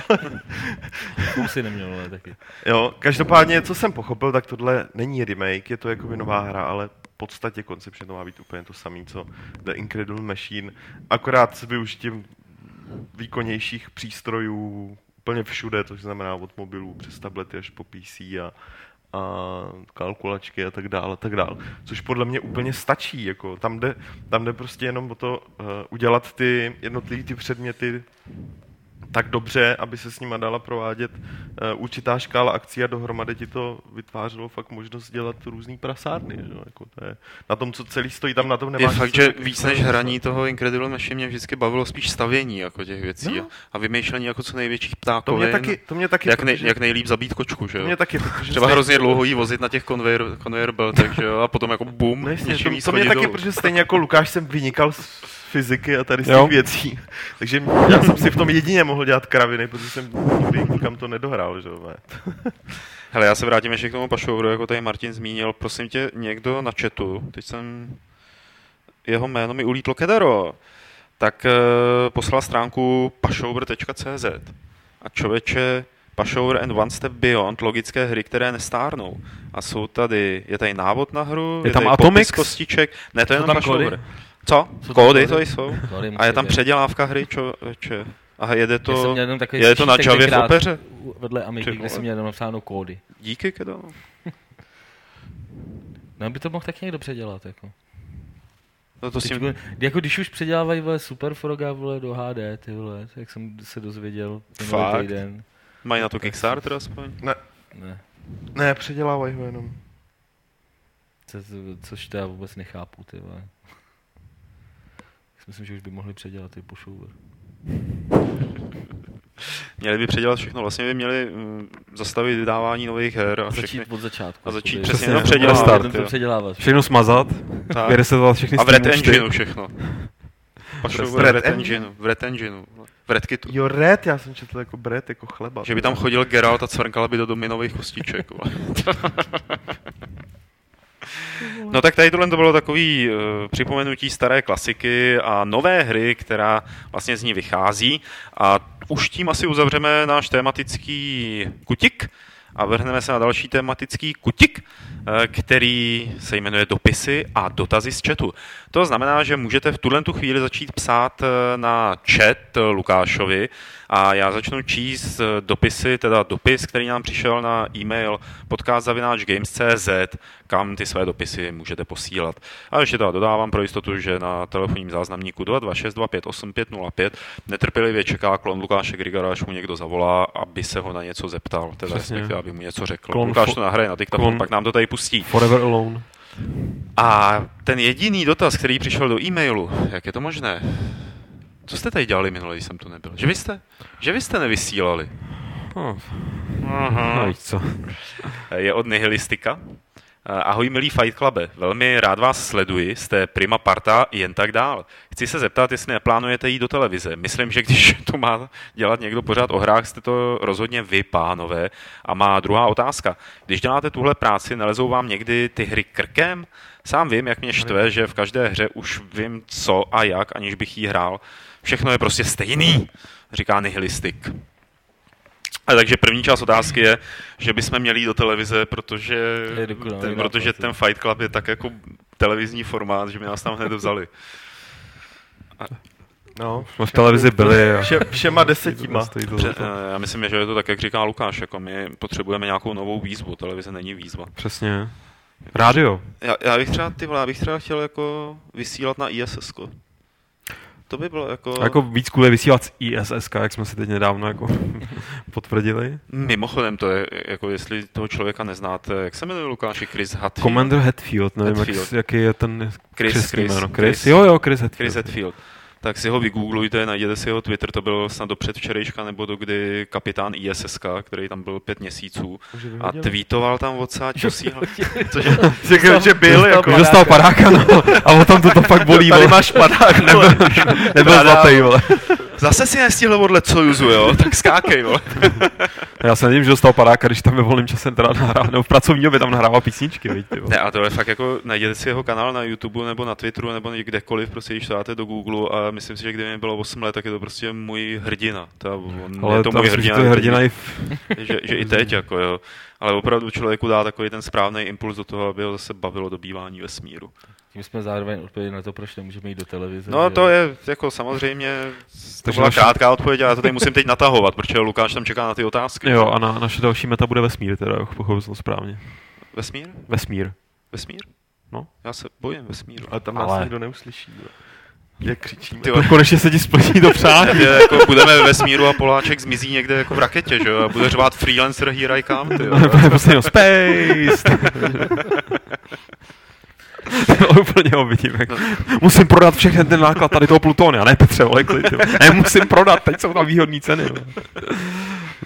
Kusy neměl, ale taky. Jo, každopádně, co jsem pochopil, tak tohle není remake, je to jakoby nová hra, ale podstatě koncepčně to má být úplně to samé, co The Incredible Machine, akorát s využitím výkonnějších přístrojů úplně všude, to znamená od mobilů přes tablety až po PC a, a kalkulačky a tak dále, tak dále. Což podle mě úplně stačí, jako tam jde, tam jde prostě jenom o to uh, udělat ty jednotlivé ty předměty tak dobře, aby se s nima dala provádět uh, určitá škála akcí a dohromady ti to vytvářelo fakt možnost dělat různý prasárny. Že? Jako to je, na tom, co celý stojí, tam na tom Je nemáš... fakt, že víc než hraní toho Incredible Machine mě vždycky bavilo spíš stavění jako těch věcí No. a, vymýšlení jako co největších To ptákovin. mě taky, to mě taky, jak, nej, jak nejlíp zabít kočku, že to jo? mě taky, protože Třeba hrozně dlouho jí vozit na těch conveyor, conveyor beltech, že jo? A potom jako bum, No to, to mě taky, dolů. protože stejně jako Lukáš jsem vynikal fyziky a tady z Jo. těch věcí. Takže já jsem si v tom jedině mohl dělat kraviny, protože jsem nikdy nikam to nedohrál. Že? Hele, já se vrátím ještě k tomu pašouru, jako tady Martin zmínil. Prosím tě, někdo na chatu, teď jsem, jeho jméno mi ulítlo Kedaro, tak uh, poslal stránku pashover.cz a člověče Pashover and One Step Beyond, logické hry, které nestárnou. A jsou tady, je tady návod na hru, Je tam tady Atomix? kostiček, ne, to je Jsou jenom tam? Pashover. Co? Jsou Kódy to jsou. Kódy A je tam být. předělávka hry, člověče. A jede Já jsem to, měl jenom takový je to na Javě v opeře? Vedle Ty Amigy, kde jsem měl jenom napsáno kódy. Díky, Kedo. No by to mohl taky někdo předělat, jako. No to s Teď, tím, jako když už předělávají vole Super Froga vole do HD, ty vole, jak jsem se dozvěděl minulý týden. mají na to Kickstarter aspoň. Ne, Ne, předělávají ho jenom. co, což to já vůbec nechápu, ty vole. Myslím, že už by mohli předělat i pushover. Měli by předělat všechno, vlastně by měli mm, zastavit vydávání nových her a všechny. Začít od začátku. A začít přesně Přesně, jenom restart, předělávat. Jen to předělávat. Všechno smazat, vyresetovat všechny A v Red. Engineu všechno. Pak V šlo v Red Red Engine? Engineu. V Red Engineu. V Red Kitu. Jo, red, já jsem četl jako bread, jako chleba. Že by tam chodil Geralt a cvrnkala by do dominových kostiček. No tak tady tohle to bylo takový uh, připomenutí staré klasiky a nové hry, která vlastně z ní vychází. A už tím asi uzavřeme náš tematický kutik a vrhneme se na další tematický kutik, eh, který se jmenuje dopisy a dotazy z chatu. To znamená, že můžete v tuhle tu chvíli začít psát eh, na chat Lukášovi a já začnu číst eh, dopisy, teda dopis, který nám přišel na e-mail podcast.games.cz, kam ty své dopisy můžete posílat. A ještě teda dodávám pro jistotu, že na telefonním záznamníku 226258505 netrpělivě čeká klon Lukáše Grigara, až mu někdo zavolá, aby se ho na něco zeptal, teda respektive, aby mu něco řekl. Klon Lukáš to nahraje na diktafon, pak nám to tady pustí. Forever Alone. A ten jediný dotaz, který přišel do e-mailu, jak je to možné? Co jste tady dělali minule, když jsem tu nebyl? Že vy jste, že vy jste nevysílali? No, Aha. no co. Je od Nihilistika. Ahoj milý Fight Clube, velmi rád vás sleduji, jste prima parta, jen tak dál. Chci se zeptat, jestli neplánujete jít do televize. Myslím, že když to má dělat někdo pořád o hrách, jste to rozhodně vy, pánové. A má druhá otázka. Když děláte tuhle práci, nelezou vám někdy ty hry krkem? Sám vím, jak mě štve, že v každé hře už vím co a jak, aniž bych jí hrál. Všechno je prostě stejný, říká Nihilistik. A takže první část otázky je, že bychom měli jít do televize, protože, ten, protože jo. ten Fight Club je tak jako televizní formát, že by nás tam hned vzali. No, Jsme v televizi byli a... vše, všema desetima. Pře- eh, Já myslím, že je to tak, jak říká Lukáš, jako my potřebujeme nějakou novou výzvu, televize není výzva. Přesně. Rádio. Já, já bych třeba, ty vole, já bych třeba chtěl jako vysílat na ISS. -ko. To by bylo jako... A jako víc je vysílat z ISSK, jak jsme si teď nedávno jako potvrdili. Mimochodem to je, jako jestli toho člověka neznáte, jak se jmenuje Lukáši, Chris Hatfield? Commander Hatfield, nevím, Hatfield. Jak, jaký je ten Chris, Chris, jméno. Chris. Chris. Jo, jo, Chris Hatfield. Chris Hetfield. Tak si ho vygooglujte, najděte si jeho Twitter, to byl snad do předvčerejška, nebo do kdy kapitán ISSK, který tam byl pět měsíců a tweetoval tam odsáď, posílal. Cože? Řekl, že byl, Dostal jako. Dostal padáka, no. A o tom to, to fakt bolí, Tady máš padák, Nebyl, nebyl zlatý, vole. Zase si nestihl odle Sojuzu, jo? Tak skákej, vole. Já se nevím, že dostal padáka, když tam ve volném čase teda nahrál, nebo v pracovní době tam nahrával písničky, vole. Ne, a to je fakt jako, najděte si jeho kanál na YouTube nebo na Twitteru nebo kdekoliv, prostě když to dáte do Google a myslím si, že kdyby mi bylo 8 let, tak je to prostě můj hrdina. To, on, Ale je to můj hrdina, to je hrdina i v... že, že, i teď, jako jo. Ale opravdu člověku dá takový ten správný impuls do toho, aby ho zase bavilo dobývání vesmíru. Tím jsme zároveň odpověděli na to, proč nemůžeme jít do televize. No že to je jako samozřejmě, to byla naše- krátká odpověď, ale já to tady musím teď natahovat, protože Lukáš tam čeká na ty otázky. Jo, a na, naše další meta bude vesmír, teda, pochopil jsem to správně. Vesmír? Vesmír. Vesmír? No. Já se bojím vesmíru. Ale tam nás Ale- nikdo neuslyší. Jo. Jak křičíme. Ty konečně se ti splní to přání. Jako budeme ve vesmíru a Poláček zmizí někde jako v raketě, že jo? A bude řvát freelancer here I come, ty jo. prostě jenom space. to úplně ho vidím. Jak... Musím prodat všechny ten náklad tady toho plutonia. Ne Petře, vole, klid, jo. Ne, musím prodat, teď jsou tam výhodné ceny. Jo.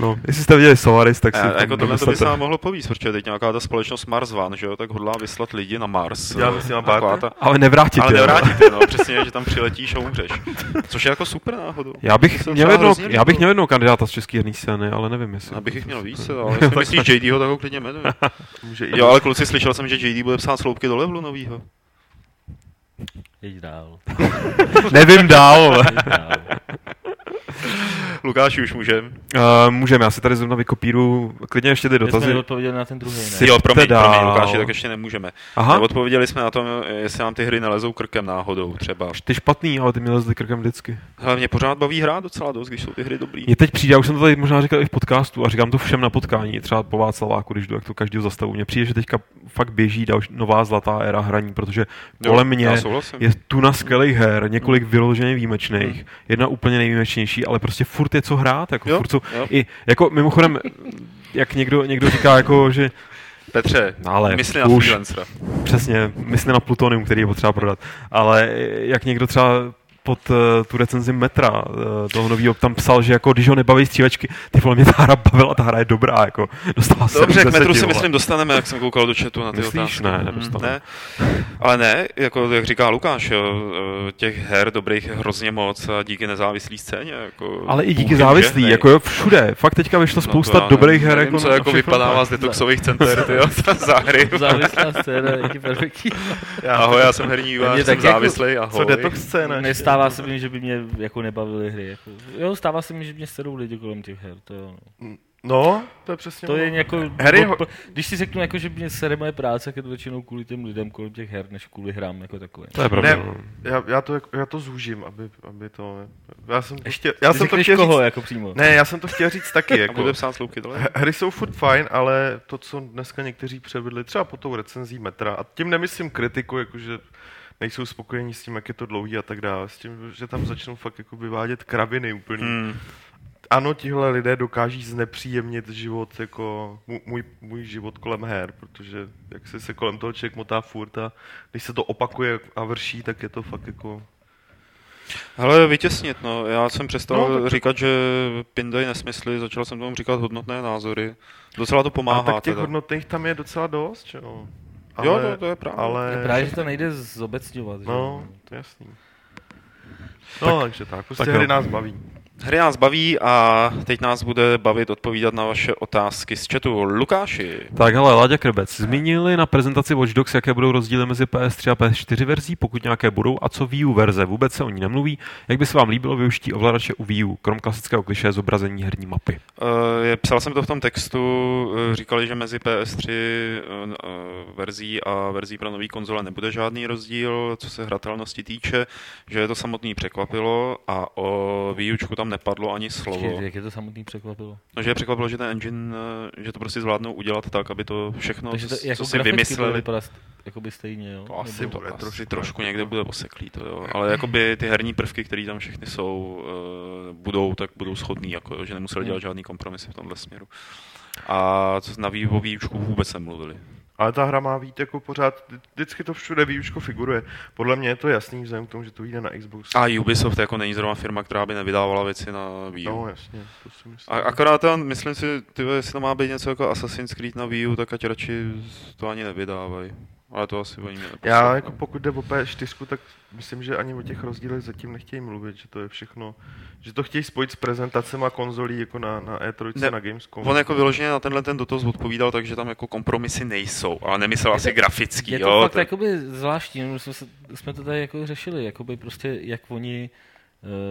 No, jestli jste viděli Solaris, tak si tam jako tohle to by se nám mohlo povíct, protože teď nějaká ta společnost Mars One, že jo, tak hodlá vyslat lidi na Mars. Děláme s nima barter? ta- Ale nevrátit Ale je, jo. nevrátíte, no, přesně, že tam přiletíš a umřeš. Což je jako super náhodou. Já bych, měl jednou, já bych měl jednou kandidáta z české herní scény, ale nevím, jestli. Abych jich měl víc, ale jestli myslíš JDho, tak ho klidně jmenuji. Jo, ale kluci, slyšel jsem, že JD bude psát sloupky do levelu novýho. Jeď dál. Nevím dál. dál. Lukáši, už můžem. Uh, můžeme, já si tady zrovna vykopíru klidně ještě ty dotazy. jsme odpověděli na ten druhý, ne? Si- Jo, promiň, dál. promiň, Lukáši, tak ještě nemůžeme. Aha, Odpověděli jsme na tom, jestli nám ty hry nelezou krkem náhodou třeba. ty špatný, ale ty měl zde krkem vždycky. Ale mě pořád baví hrát docela dost, když jsou ty hry dobrý. Mně teď přijde, já už jsem to tady možná říkal i v podcastu a říkám to všem na potkání, třeba po Václaváku, když jdu, jak to každý zastavu. Mně přijde, že teďka fakt běží další, nová zlatá éra hraní, protože kolem mě je tuna skvělých her, několik vyloženě výjimečných, jedna úplně nejvýjimečnější, ale prostě furt je co hrát, jako Jo, furt jsou, jo. i, jako mimochodem, jak někdo, někdo říká, jako, že Petře, No ale mysli na už. freelancera. Přesně, myslím na plutonium, který je potřeba prodat. Ale jak někdo třeba pod uh, tu recenzi metra uh, toho nového tam psal, že jako když ho nebaví střílečky, ty vole mě ta hra bavila, ta hra je dobrá, jako dostala se Dobře, k metru si myslím dostaneme, jak jsem koukal do chatu na ty Myslíš? otázky. Ne, Mm, nedostaneme. ne. Ale ne, jako jak říká Lukáš, jo, eh, těch her dobrých je hrozně moc a díky nezávislý scéně. Jako Ale i díky závislý, jako jo, všude. Fakt teďka vyšlo spousta No dobrých her. nevím, Jako co na jako všechno vypadává tak. z detoxových center, ty jo, za hry. Závislá scéna, jaký perfektní. Ahoj, já jsem herní vývojář, Mě jsem tak jako- závislý, Co ahoj. detox scéna? Nestává se mi, že by mě jako nebavily hry. Jako. Jo, stává se mi, že mě sedou lidi kolem těch her. To, jo, no. No, to je přesně to je jako, Hry od- když si řeknu, jako, že mě sere moje práce, tak je to většinou kvůli těm lidem kolem těch her, než kvůli hrám jako takové. To je pravda. Ne, já, já, to, já to zúžím, aby, aby to... Já jsem ještě, já jsem to chtěl koho, říct, jako přímo. ne, já jsem to chtěl říct taky, A jako, bude psát? H- Hry jsou furt fajn, ale to, co dneska někteří převedli, třeba po tou recenzí metra, a tím nemyslím kritiku, jakože nejsou spokojení s tím, jak je to dlouhý a tak dále, s tím, že tam začnou fakt jako vyvádět kraviny úplně. Hmm. Ano, tihle lidé dokáží znepříjemnit život, jako můj, můj, život kolem her, protože jak se se kolem toho člověk motá furt a když se to opakuje a vrší, tak je to fakt jako... Hele, vytěsnit, no. Já jsem přestal No, tak- říkat, že pindají nesmysly, začal jsem tomu říkat hodnotné názory. Docela to pomáhá a tak těch teda. hodnotných tam je docela dost, že jo? Jo, to, to je pravda. ale... Je právě, že to nejde zobecňovat. že No, je jasný. No, tak, takže tak, prostě tak hry jo. nás baví. Hry nás baví a teď nás bude bavit odpovídat na vaše otázky z chatu. Lukáši, Tak hele, Láďa Krbec, zmínili na prezentaci Watch Dogs, jaké budou rozdíly mezi PS3 a PS4 verzí, pokud nějaké budou, a co Wii U verze, vůbec se o ní nemluví. Jak by se vám líbilo využití ovladače u Wii U, krom klasického kliše zobrazení herní mapy? Uh, je, psal jsem to v tom textu, uh, říkali, že mezi PS3 uh, uh, verzí a verzí pro nový konzole nebude žádný rozdíl, co se hratelnosti týče, že je to samotný překvapilo a o Wii Učku tam nepadlo ani slovo. Počkej, Jak je to samotný překvapilo? No, že je překvapilo, že ten engine, uh, že to prostě zvládnou udělat tak, aby to všechno, Takže to co, jako co si to vymysleli, st- jakoby stejně, jo? To asi Nebo- to bude asi trošku trošku někde bude oseklý, to jo. Ale jakoby ty herní prvky, které tam všechny jsou, uh, budou, tak budou schodný, jako, jo, že nemuseli dělat žádný kompromisy v tomhle směru. A co na o Wii Učku vůbec nemluvili. Ale ta hra má být jako pořád, vždy- vždycky to všude výučko figuruje. Podle mě je to jasný, vzhledem k tomu, že to vyjde na Xbox. A Ubisoft jako není zrovna firma, která by nevydávala věci na Wii U. No, jasně, to si myslím. A, akorát tam, myslím si, ty, jestli to má být něco jako Assassin's Creed na Wii U, tak ať radši to ani nevydávají. Ale to asi oni mě Já jako pokud jde o P4, tak myslím, že ani o těch rozdílech zatím nechtějí mluvit, že to je všechno, že to chtějí spojit s prezentacemi konzolí jako na, na E3, Ne, na Gamescom. On jako vyloženě na tenhle ten dotaz odpovídal, takže tam jako kompromisy nejsou, ale nemyslel asi grafický, Je to jo. fakt to- jakoby zvláštní, no, jsme, se, jsme to tady jako řešili, jakoby prostě jak oni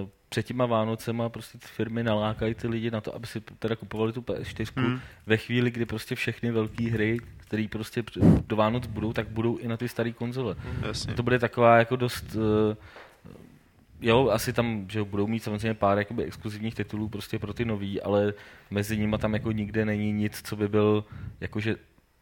uh, před těma Vánocema prostě ty firmy nalákají ty lidi na to, aby si teda kupovali tu PS4 Hmm. hmm. ve chvíli, kdy prostě všechny velké hry, které prostě do Vánoc budou, tak budou i na ty staré konzole. Jasně. To bude taková jako dost... Uh, jo, asi tam že budou mít samozřejmě pár jakoby exkluzivních titulů prostě pro ty nový, ale mezi nimi tam jako nikde není nic, co by byl jakože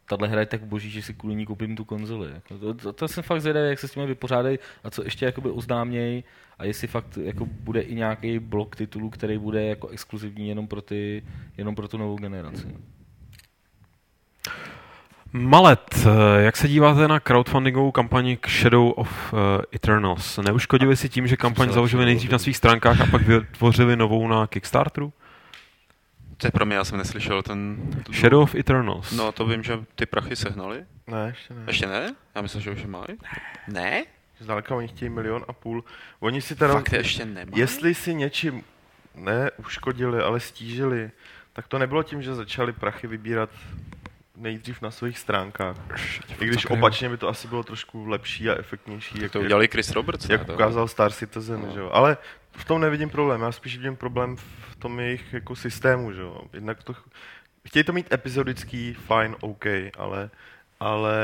tahle hra je tak boží, že si kvůli ní koupím tu konzoli. Jako to, to, to, jsem fakt zvědavý, jak se s tím vypořádají a co ještě jakoby oznámějí a jestli fakt jako bude i nějaký blok titulů, který bude jako exkluzivní jenom pro, ty, jenom pro tu novou generaci. Malet, eh, jak se díváte na crowdfundingovou kampani k Shadow of uh, Eternals? Neuškodili si tím, že kampaň založili nejdřív na svých stránkách a pak vytvořili novou na Kickstarteru? To je pro mě, já jsem neslyšel ten... Tu, Shadow of Eternals. No to vím, že ty prachy sehnali. Ne, ještě ne. Ještě ne? Já myslím, že už je mají. Ne? Zdaleka oni chtějí milion a půl. Oni si teda, Fakt ještě nemají? jestli si něčím ne uškodili, ale stížili, tak to nebylo tím, že začali prachy vybírat nejdřív na svých stránkách. I když opačně by to asi bylo trošku lepší a efektnější. Jak, To udělali Chris Roberts. ne? jak To- ukázal Star Citizen, No. že jo. Ale v tom nevidím problém, já spíš vidím problém v tom jejich jako systému, že jo. Jednak to, ch- chtějí to mít episodický, fajn, OK, ale, ale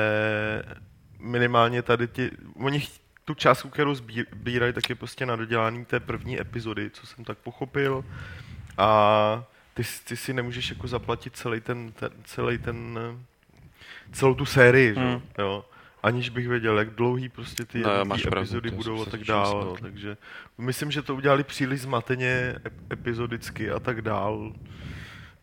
minimálně tady ti, oni tu částku, kterou sbírají, tak je prostě na dodělání té první epizody, co jsem tak pochopil. A ty, ty si nemůžeš jako zaplatit celý ten, ten celý ten, celou tu sérii, že? Hmm. jo, jo. Aniž bych věděl, jak dlouhý prostě ty No, jednotlivé máš pravdu, epizody to budou a tak taky. Takže myslím, že to udělali příliš zmateně, ep- epizodicky a tak dál.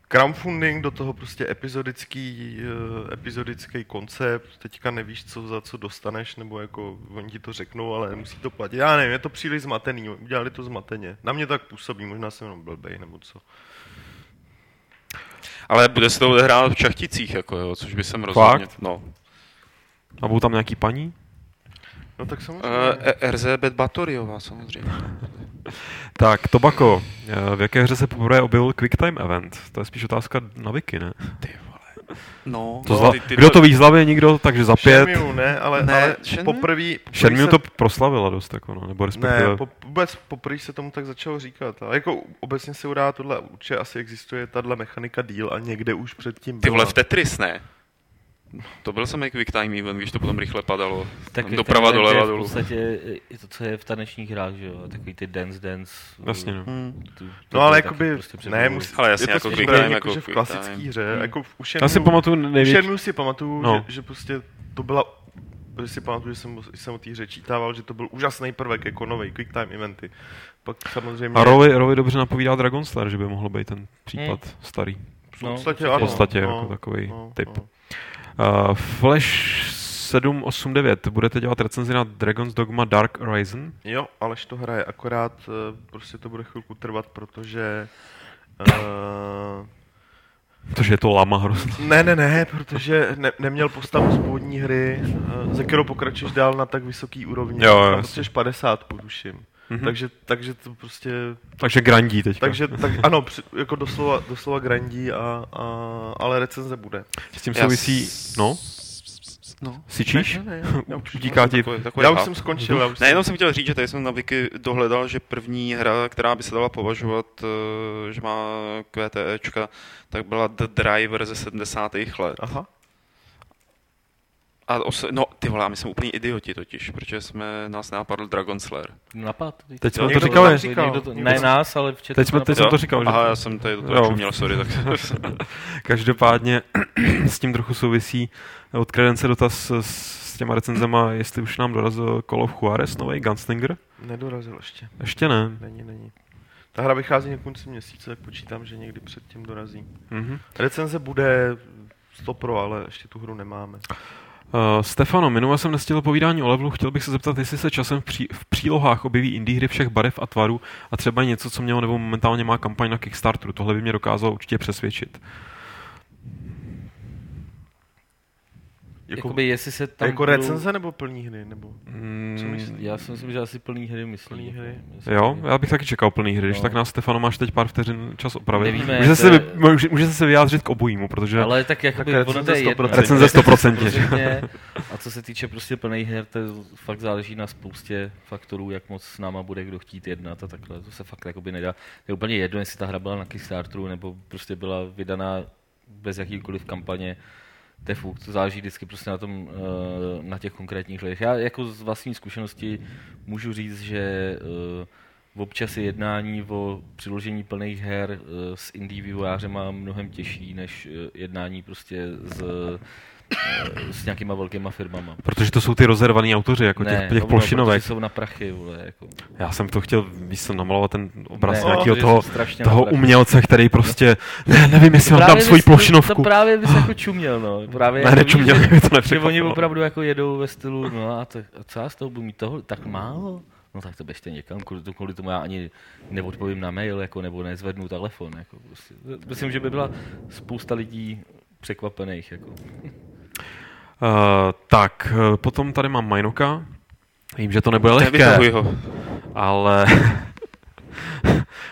Crowdfunding, do toho prostě epizodický, eh, epizodický koncept, teďka nevíš, co za co dostaneš, nebo jako oni ti to řeknou, ale nemusí to platit. Já nevím, je to příliš zmatený, udělali to zmateně. Na mě tak působí, možná jsem jenom blbej, nebo co. Ale bude se to odehrát v Čachticích, jako jo, což by jsem rozhodně... Fakt? No. A budou tam nějaký paní? No tak samozřejmě. Uh, RZ Batoriová samozřejmě. Tak, Tobako, eh, v jaké hře se poprvé objevil QuickTime Event? To je spíš otázka na Wiki, ne? Ty. No, To no, zla... ty, ty Kdo to ví z hlavy, nikdo, takže za pět. Shenmue ne, ale, Ne, ale Shenmue? poprvé... Shenmue to proslavila dost, jako no, nebo respektive... Ne, po, vůbec poprvé se tomu tak začalo říkat. A jako obecně se udá tohle, určitě asi existuje tahle mechanika díl a někde už předtím ty vole byla. v Tetris, ne? To byl samý quick time event, když to potom rychle padalo. Tak doprava doleva je v dolů. podstatě i to, co je v tanečních hrách, že jo, takový ty dance dance. Jasně, no. Hmm. Tu, tu, No ale jakoby, prostě ne, musí, Ale jasně, je to jako quick time, jako, jako že v klasické hře, Hmm. jako v u Já si pamatuju největší... Shenmue si pamatuju, No. že, že, prostě to byla, že si pamatuju, že jsem, že jsem o té hře čítával, že to byl úžasný prvek, jako nový quick time eventy. Pak samozřejmě... A Rovi, Rovi dobře napovídá Dragon Slayer, že by mohl být ten případ starý. V no, podstatě, v ano. V podstatě no, jako takový no, typ. no. Uh, Flash 789, budete dělat recenzi na Dragon's Dogma Dark Horizon? Jo, Aleš to hraje, akorát eh, prostě to bude chvilku trvat, protože... Uh, Protože je to lama hrozně. ne, ne, ne, protože ne, neměl postavu z původní hry, uh, ze kterou pokračuješ dál na tak vysoký úrovni. Jo, jo, prostě 50, tuším. Mhm. Takže, takže to prostě... Takže grandí teďka. Takže, tak, ano, při- jako doslova, doslova grandí, a, a, ale recenze bude. S tím Já souvisí... s- No, No. sičíš? Ne, ne, ne, já už- Utíká ti... Takový, takový Já už jsem skončil. Já už Ne, jsem, jenom jsem chtěl říct, že tady jsem na Wiki dohledal, že první hra, která by se dala považovat, eh, že má QTEčka, tak byla The Driver ze 70. let. Aha. A os, no, ty vole, my jsme úplně idioti totiž, protože jsme, nás nenapadl Dragon Slayer. Napad. Teď jsme to to říkali. tam říkal. Někdo to, ne to- nás, ale v chatu Teď jsme- to teď jsem to říkal, že- Aha, já jsem tady do toho Jo. čuměl, sorry. Tak... Každopádně s tím trochu souvisí od Credence dotaz s, s těma recenzema, jestli už nám dorazil Call of Juarez, nový Gunslinger. Nedorazil ještě. Ještě ne. Není, není. Ta hra vychází na konci měsíce, tak počítám, že někdy předtím dorazí. Mhm. Recenze bude 100 pro, ale ještě tu hru nemáme. Uh, Stefano, minule jsem nestihl povídání o levelu, chtěl bych se zeptat, jestli se časem v, pří, v přílohách objeví indie hry všech barev a tvarů a třeba něco, co mělo nebo momentálně má kampaň na Kickstarteru. Tohle by mě dokázalo určitě přesvědčit. Jako, Jakoby jestli se tam jako budou- recenze nebo plní hry? Nebo Mm, Co myslíš? Já si myslím, že asi plný hry myslí. Plný hry? Myslím, Jo, já bych taky čekal plný hry, když No. tak nás Stefano máš teď pár vteřin čas opravit. Nevíme, může, to se, je- vy- může, může se vyjádřit k obojímu, protože Ale tak jakoby Tak recenze to je jedno. 100%. Recenze 100%. Stoprocentně. A co se týče prostě plných her, to fakt záleží na spoustě faktorů, jak moc s náma bude kdo chtít jednat a takhle. To se fakt jakoby nedá. Je úplně jedno, jestli ta hra byla na Kickstarteru nebo prostě byla vydaná bez jakýkoliv kampaně. To je fuk, to záleží vždycky prostě na tom, eh, na těch konkrétních lidech. Já jako z vlastní zkušenosti můžu říct, že eh, občas je jednání o přiložení plných her eh, s indie vývojářema mnohem těžší, než jednání prostě s, s nějakýma velkýma firmama. protože to jsou ty rozervaný autoři, jako těch, těch no, plošinovek. protože jsou na prachy, vole, jako. Já jsem to chtěl, víš, jsem namalovat ten obraz Ne, nějakého toho, toho umělce, který prostě, ne, nevím, jestli mám tam svoji bys- To plošinovku. právě bys jako čuměl, no. Právě Ne, jako nečuměl, že- mě to Že nepřekvapilo. oni opravdu jako jedou ve stylu, no a, to, a co já z toho budu mít toho, tak málo? No tak to běžte někam, kvůli, to- kvůli tomu já ani neodpovím na mail, jako, nebo nezvednu telefon. Jako, prostě. Myslím, že by byla spousta lidí překvapených. Jako. Uh, tak, eh, potom tady mám Majnoka. Vím, že to nebude lehké, ho. ale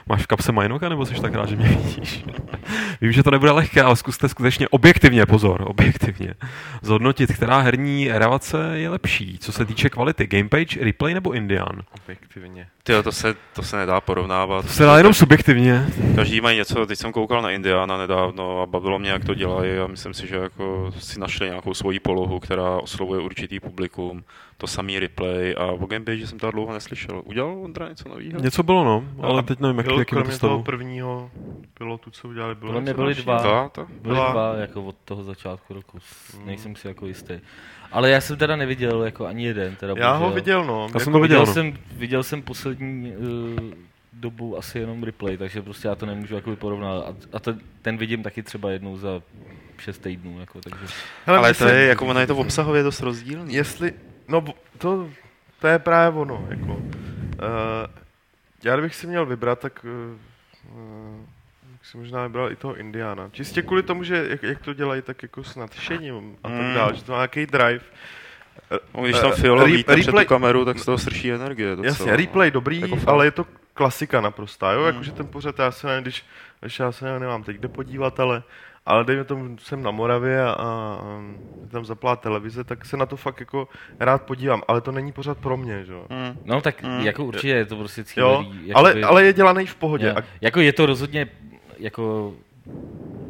Máš v kapse Majnoka, nebo jsi tak rád, že mě vidíš? Vím, že to nebude lehké, ale zkuste skutečně objektivně, pozor, objektivně, zhodnotit, která herní relace je lepší, co se týče kvality. Gamepage, replay nebo Indian? Objektivně. Tyjo, to se, to se nedá porovnávat. To se dá jenom subjektivně. Každý mají něco, teď jsem koukal na Indiana nedávno a bavilo mě, jak to dělají a myslím si, že jako si našli nějakou svoji polohu, která oslovuje určitý publikum. To samý replay a o Gamepage jsem to dlouho neslyšel. Udělal Ondra něco nového? Něco bylo, no, ale A teď nevím, jak, Byl, jakým kromě toho stavu. prvního pilotu, co udělali, bylo Podle mě něco byly dva. Dva, to? Byly Byla- dva jako od toho začátku roku, s- nejsem si jako jistý. Ale já jsem teda neviděl jako ani jeden. Teda Já ho viděl, no. Já jsem Jako to viděl, Viděl no. jsem, viděl jsem poslední uh, dobu asi jenom replay, takže prostě já to nemůžu jako porovnat. A, a to, ten vidím taky třeba jednou za šest týdnů, jako, takže... Hele, Ale to je, jako ono je to obsahově dost rozdílný. Jestli, no to, to je právě ono, jako. Uh, já kdybych si měl vybrat, tak uh, bych si možná vybral i toho Indiana. Čistě kvůli tomu, že jak, jak to dělají, tak jako s nadšením a tak Mm. dále, že to má nějaký drive. No, když tam Eh, re- vítne před replay- tu kameru, tak z toho srší energie. Docela. Jasně, replay dobrý, Jako ale je to klasika naprostá, jo, Mm. jakože ten pořad, já se nevím, když, když já se nevím, nemám teď kde podívat, ale ale dejme tomu, jsem na Moravě a, a, tam zaplá televize, tak se na to fakt jako rád podívám, ale to není pořád pro mě, že jo. Mm. No tak Mm. jako určitě je to prostě Jo, cílený. ale, jakoby- ale je dělaný v pohodě. Jo. A, Jako je to rozhodně jako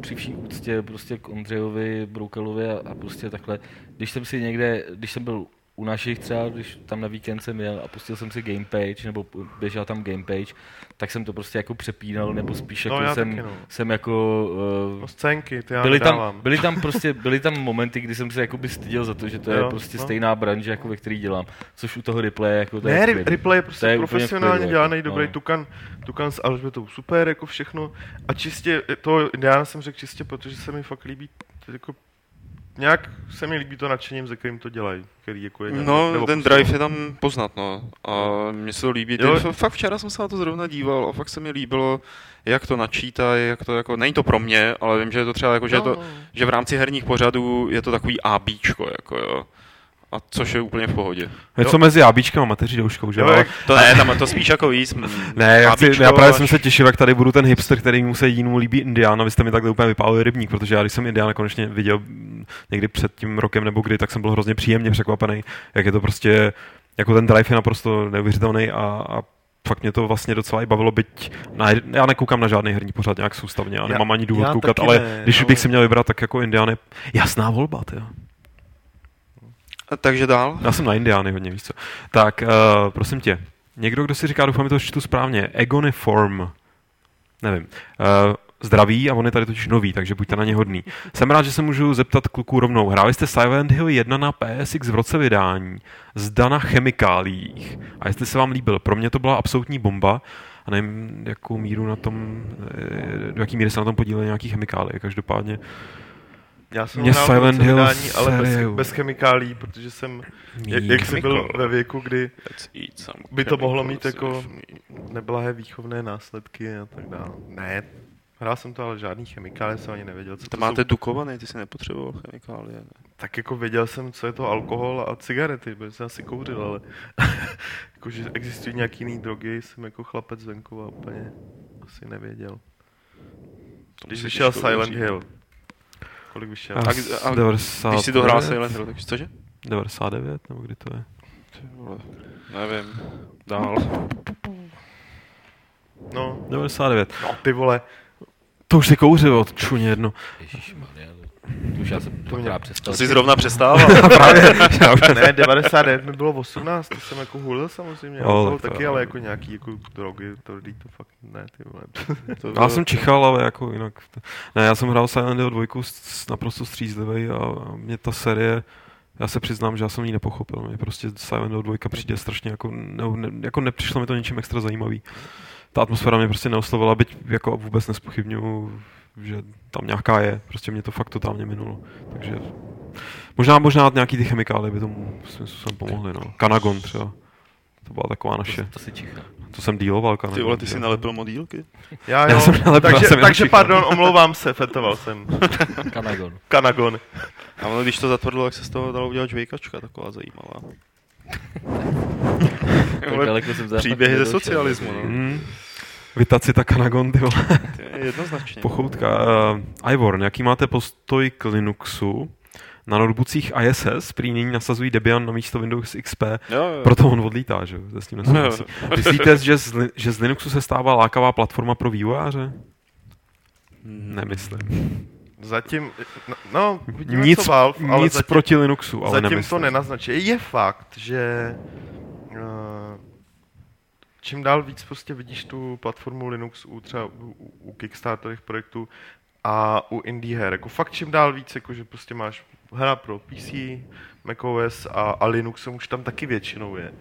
při vší úctě prostě k Ondřejovi, Broukelovi a, a prostě takhle, když jsem si někde, když jsem byl u našich třeba, když tam na víkend jsem jel a pustil jsem si gamepage, nebo běžel tam gamepage, tak jsem to prostě jako přepínal, nebo spíš No, jako já jsem, taky, no. jsem jako... no, Uh, scénky, ty já byly nedávám. tam, byly tam prostě, byly tam momenty, kdy jsem se jakoby styděl za to, že to je Jo, prostě no. stejná branže, jako ve který dělám, což u toho replay jako to Ne, je klidu. replay je To prostě je v profesionálně klidu, dělaný, jako, dobrý no. tukan, tukan s Alžbetou super, jako všechno. A čistě, to Indiana jsem řekl čistě, protože se mi fakt líbí, to jako, nějak se mi líbí to nadšením, ze kterým to dělají, který jako je No, nebo ten drive je tam poznat, no. A mně se to líbí. Ty, Jo. f- fakt včera jsem se na to zrovna díval a fakt se mi líbilo, jak to načítají, jak to jako, není to pro mě, ale vím, že je to třeba jako, že, je to, No. že v rámci herních pořadů je to takový ABčko, jako jo. A což je úplně v pohodě. Něco mezi jábíčkem a mateří douškou, že? Jo, To ne, tam to spíš jako víc. mm, ne, já, chci, já právě až- jsem se těšil, jak tady budu ten hipster, který mu se jedinému líbí Indiana. Vy jste mi takhle úplně vypálili rybník, protože já, když jsem Indiana konečně viděl mm, někdy před tím rokem nebo kdy, tak jsem byl hrozně příjemně překvapený, jak je to prostě, jako ten drive je naprosto neuvěřitelný a, a fakt mě to vlastně docela i bavilo, byť na, já nekoukám na žádný herní pořad nějak soustavně a Já- nemám ani důvod já koukat, ale ne, když ale- bych si měl vybrat, tak jako Indiana je jasná volba, tyjo. Takže dál. Já jsem na Indiány hodně, víš co. Tak, uh, prosím tě, někdo, kdo si říká, doufám, že to čtu správně, Egoniform, nevím, uh, zdraví a on je tady totiž nový, takže buďte na ně hodný. Jsem rád, že se můžu zeptat kluků rovnou. Hráli jste Silent Hill 1 na PSX v roce vydání, zda na chemikáliích. A jestli se vám líbil, pro mě to byla absolutní bomba a nevím, jakou míru na tom, eh, do jaký míry se na tom podílely nějaký chemikálie. Každopádně Já jsem Mě hrál Silent Hill vydání, ale bez, bez chemikálí, protože jsem, jak, jak jsi byl ve věku, kdy by to mohlo mít jako neblahé výchovné následky a tak dále. Ne, hrál jsem to, ale žádný chemikálie jsem ani nevěděl, co To to máte jsou. dukovaný, ty jsi nepotřeboval chemikálie. Ne? Tak jako věděl jsem, co je to alkohol a cigarety, protože jsem asi kouřil, ale jako, že existují nějaký jiný drogy, jsem jako chlapec venkova úplně asi nevěděl. Když vyšel Silent. Hill. Kolik vyšel? A- a- 99, Když si to hrál Silent Hill, tak cože? 99, nebo kdy to je? Vole, Nevím. Dál. No, 99. no ty vole, To už si kouřil od čuně jedno. Ježišmarja, už já jsem to mě- přestal. To jsi zrovna přestával. Právě. Já už ne, 99 mi bylo 18, to jsem jako hulil samozřejmě, tak to taky, ale jako nějaký jako drogy, to, to fakt ne, ty vole. To, Já jsem čichal, ale jako jinak. Ne, já jsem hrál Silent Hill 2 s- naprosto střízlivý a mě ta série, já se přiznám, že já jsem ji nepochopil. Mě prostě Silent Hill 2 přijde strašně jako, ne, jako nepřišlo mi to něčím extra zajímavý. Ta atmosféra mě prostě neoslovila, byť jako vůbec nespochybnuju, že tam nějaká je. Prostě mě to fakt totálně minulo. Takže možná, možná nějaký ty chemikálie by tomu svým způsobem pomohly. No. Kanagon třeba. To byla taková naše. To si čichá. To jsem díloval Kanagon. Ty vole, ty jsi nalepil modílky? já, Já jo, jsem nalepil, takže, já jsem takže pardon, omlouvám se, fetoval jsem. Kanagon. Kanagon. A ono, když to zatvrdlo, jak se z toho dalo udělat žvejkačka, taková zajímavá. Tak daleko jsem Příběhy ze socialismu, no. Hmm. Vytaci Takanagon, ty vole. To je Jednoznačně. Pochoutka. Uh, Ivor, jaký máte postoj k Linuxu? Na notebookích ISS prý nyní nasazují Debian na místo Windows XP, Jo, jo. proto on odlítá, že se s tím nesouhlasí. Myslíte, že z, že z Linuxu se stává lákavá platforma pro vývojáře? Nemyslím. Zatím, no, no vidíme, Nic, co Valve, ale nic zatím, proti Linuxu, ale zatím to nemyslím. nenaznačuje. Je fakt, že uh, čím dál víc prostě vidíš tu platformu Linux u třeba u, u- u Kickstarterových projektů a u indie her. Jako fakt čím dál víc, jako že prostě máš hra pro PC, macOS a, a Linux už tam taky většinou je.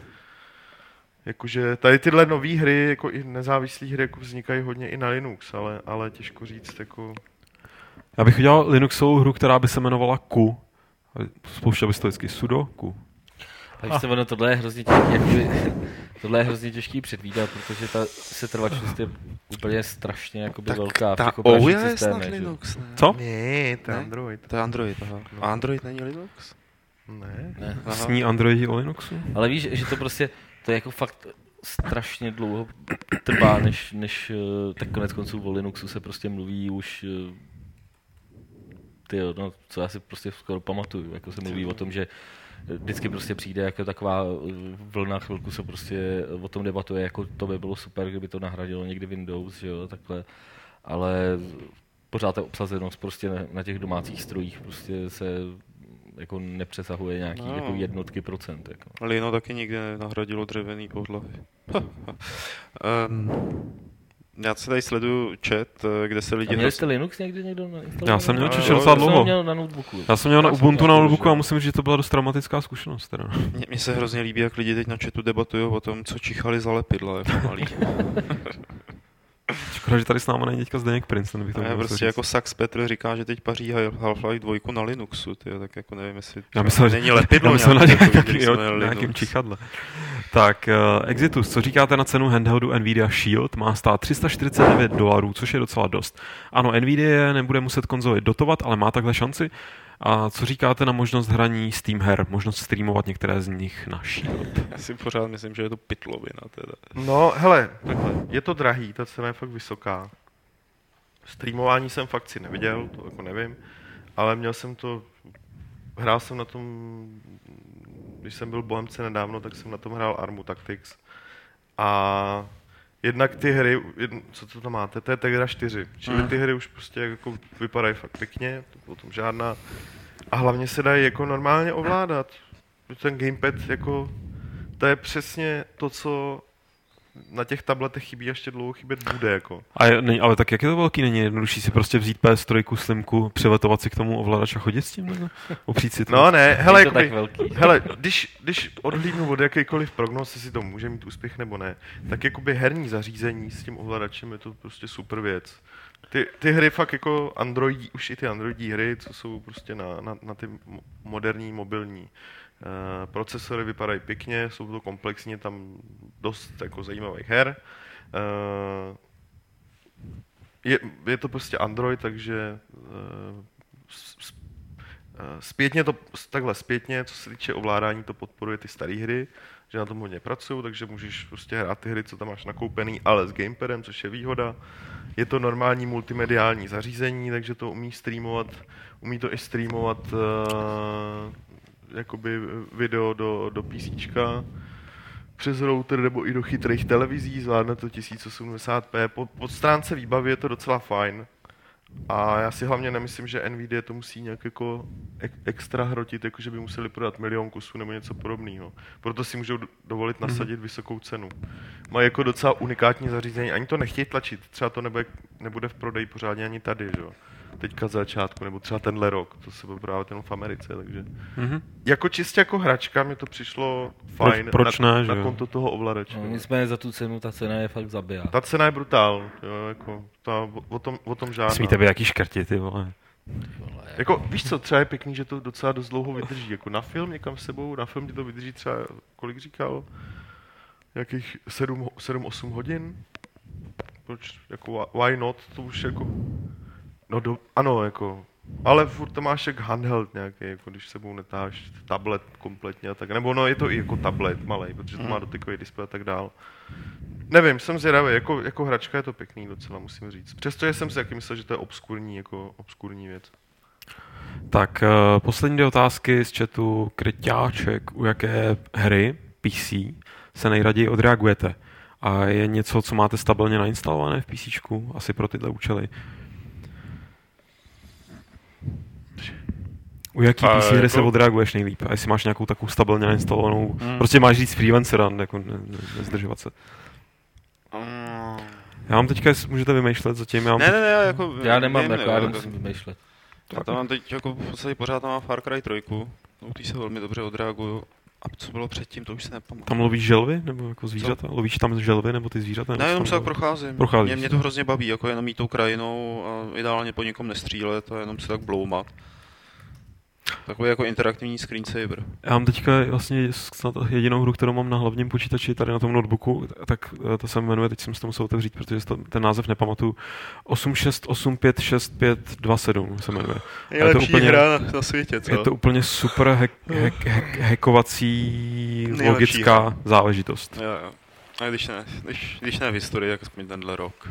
Jakože tady tyhle nové hry, jako i nezávislé hry, jako vznikají hodně i na Linux, ale, ale těžko říct, jako... Já bych udělal Linuxovou hru, která by se jmenovala Ku. Spouštěl bys to vždycky sudo, Ku. Takže se ono, tohle je hrozně těžký, jakoby, tohle je hrozně těžký předvídat, protože ta setrvačnost je úplně strašně jakoby Tak velká v ta Ouya je snad. Linux, ne? Co? Ne, to je Ne? Android. To je Android, aha. A Android není Linux? Ne. Ne. Aha. Sní Androidi o Linuxu? Ale víš, že to prostě, to je jako fakt strašně dlouho trvá, než, než eh, tak konec konců o Linuxu se prostě mluví už ty, no, co já si prostě skoro pamatuju, jako se mluví o tom, že vždycky prostě přijde jako taková eh, vlna, chvilku se prostě o tom debatuje, jako to by bylo super, kdyby to nahradilo někdy Windows, že jo, takhle, ale pořád ta obsazenost prostě na, na těch domácích strojích prostě se jako nepřesahuje nějaký No. jako jednotky procent. Jako. Lino taky nikdy nenahradilo dřevěný podlahy. um, já se tady sleduju chat, eh, kde se A lidi... měli jste Linux někdy někdo nainstalovaný? Já jsem měl No, Češi docela já jsem Já jsem dlouho. měl na notebooku. Já jsem měl na Ubuntu na notebooku a musím říct, že to byla dost traumatická zkušenost. Teda. Mně, mně se hrozně líbí, jak lidi teď na chatu debatují o tom, co čichali za lepidla jako malý. Škoda, že tady s náma není teďka Zdeněk Prince, ten bych to měl prostě říct. jako Sax Petr říká, že teď paří Half-Life 2 na Linuxu, tyjo, tak jako nevím, jestli Já myslel, že- není lepidlo Já myslel na nějaký, nějaký, jako, jo, nějakým čichadle. Tak, uh, Exitus, co říkáte na cenu handheldu Nvidia Shield? Má stát 349 dolarů, což je docela dost. Ano, Nvidia nebude muset konzoli dotovat, ale má takhle šanci. A co říkáte na možnost hraní Steam her, možnost streamovat některé z nich na Shield? Já si pořád myslím, že je to pitlovina teda. No, hele, takhle, je to drahý, ta cena je fakt vysoká. Streamování jsem fakt si neviděl, to jako nevím, ale měl jsem to, hrál jsem na tom, když jsem byl v Bohemce nedávno, tak jsem na tom hrál Armu Tactics. A jednak ty hry, jedn, co to tam máte, to je Tegra 4, čili ty hry už prostě jako vypadají fakt pěkně, to potom žádná. A hlavně se dají jako normálně ovládat. Ten gamepad jako, to je přesně to, co na těch tabletech chybí ještě dlouho chybět bude. Jako. A je, není, ale tak jak je to velký, není jednodušší si prostě vzít PS3, slimku, přivetovat si k tomu ovladač a chodit s tím? Nebo? Opřít si to? No ne, hele, je to tak jakoby, velký. hele když, když odhlídnu od jakýkoliv prognóz, jestli to může mít úspěch nebo ne, tak jakoby herní zařízení s tím ovladačem je to prostě super věc. Ty, ty hry fakt jako Android, už i ty Androidí hry, co jsou prostě na, na, na ty mo- moderní mobilní procesory, vypadají pěkně, jsou to komplexně, tam dost jako zajímavých her. Uh, je, je to prostě Android, takže eh, zpětně to, takhle zpětně, co se týče ovládání, to podporuje ty staré hry, že na tom hodně pracují, takže můžeš prostě hrát ty hry, co tam máš nakoupený, ale s gamepadem, což je výhoda. Je to normální multimediální zařízení, takže to umí streamovat, umí to i streamovat uh, jakoby video do, do PCčka přes router nebo i do chytrých televizí, zvládne to 1080p. Po, po stránce výbavy je to docela fajn. A já si hlavně nemyslím, že Nvidia to musí nějak jako ek- extra hrotit, jako že by museli prodat milion kusů nebo něco podobného. Proto si můžou do- dovolit nasadit vysokou cenu. Mají jako docela unikátní zařízení, ani to nechtějí tlačit, třeba to nebude, nebude v prodeji pořádně ani tady, že jo. Teďka za začátku, nebo třeba tenhle rok, to se bude prodávat jenom v Americe, takže Mhm. jako čistě jako hračka mi to přišlo fajn proč na, ne, že na jo? konto toho ovladače. No, nicméně za tu cenu ta cena je fakt zabijá. ta cena je brutál, jo, jako, ta, o, tom, o tom žádná. Smíte být jaký škrti, ty vole. Jako, víš co, třeba je pěkný, že to docela dost dlouho vydrží. Jako na film někam s sebou, na film ti to vydrží třeba, kolik říkal, jakých 7-8 hodin. Proč, jako why not, to už jako, no do, ano, jako, ale furt to máš jak handheld nějaký, jako když sebou netáš tablet kompletně a tak, nebo no je to i jako tablet malý, protože to má dotykový displej a tak dál. Nevím, jsem zvědavý, jako, jako hračka je to pěkný docela, musím říct. Přestože jsem si taky myslel, že to je obskurní, jako obskurní věc. Tak, uh, poslední dvě otázky z chatu. Kryťáček, u jaké hry PC se nejraději odreagujete? A je něco, co máte stabilně nainstalované v PC, asi pro tyhle účely? U jaký A PC hry jako- se odreaguješ nejlíp? A jestli máš nějakou takovou stabilně nainstalovanou, Hmm. prostě máš říct freelancera, jako ne, ne, nezdržovat se. Mm. Já mám teďka, můžete vymýšlet zatím, já mám Ne, ne, ne, já jako... Já nemám, vím, jako, já jako- nemusím vymýšlet. Já tam mám teď jako v podstatě pořád tam mám Far Cry 3, no, ty se velmi dobře odreaguju. A co bylo předtím, to už se nepamatuju. Tam lovíš želvy, nebo jako zvířata? Lovíš tam želvy, nebo ty zvířata? nebo Ne, co jenom se tak procházím. Procházíš Mě, mě to hrozně baví, jako jenom jít tou krajinou a ideálně po nikom nestřílet a jenom se tak bloumat. Takový jako interaktivní screensaver. Já mám teďka vlastně snad jedinou hru, kterou mám na hlavním počítači tady na tom notebooku, tak eh, to se jmenuje, teď jsem si to musel otevřít, protože ten název nepamatuju, 86856527 se jmenuje. je to úplně- hra na, světě, co? Je to úplně super hack, hack, hack, hackovací Nejlepší logická záležitost. Jo, jo. A když ne, když, když ne v historii, tak aspoň tenhle rok.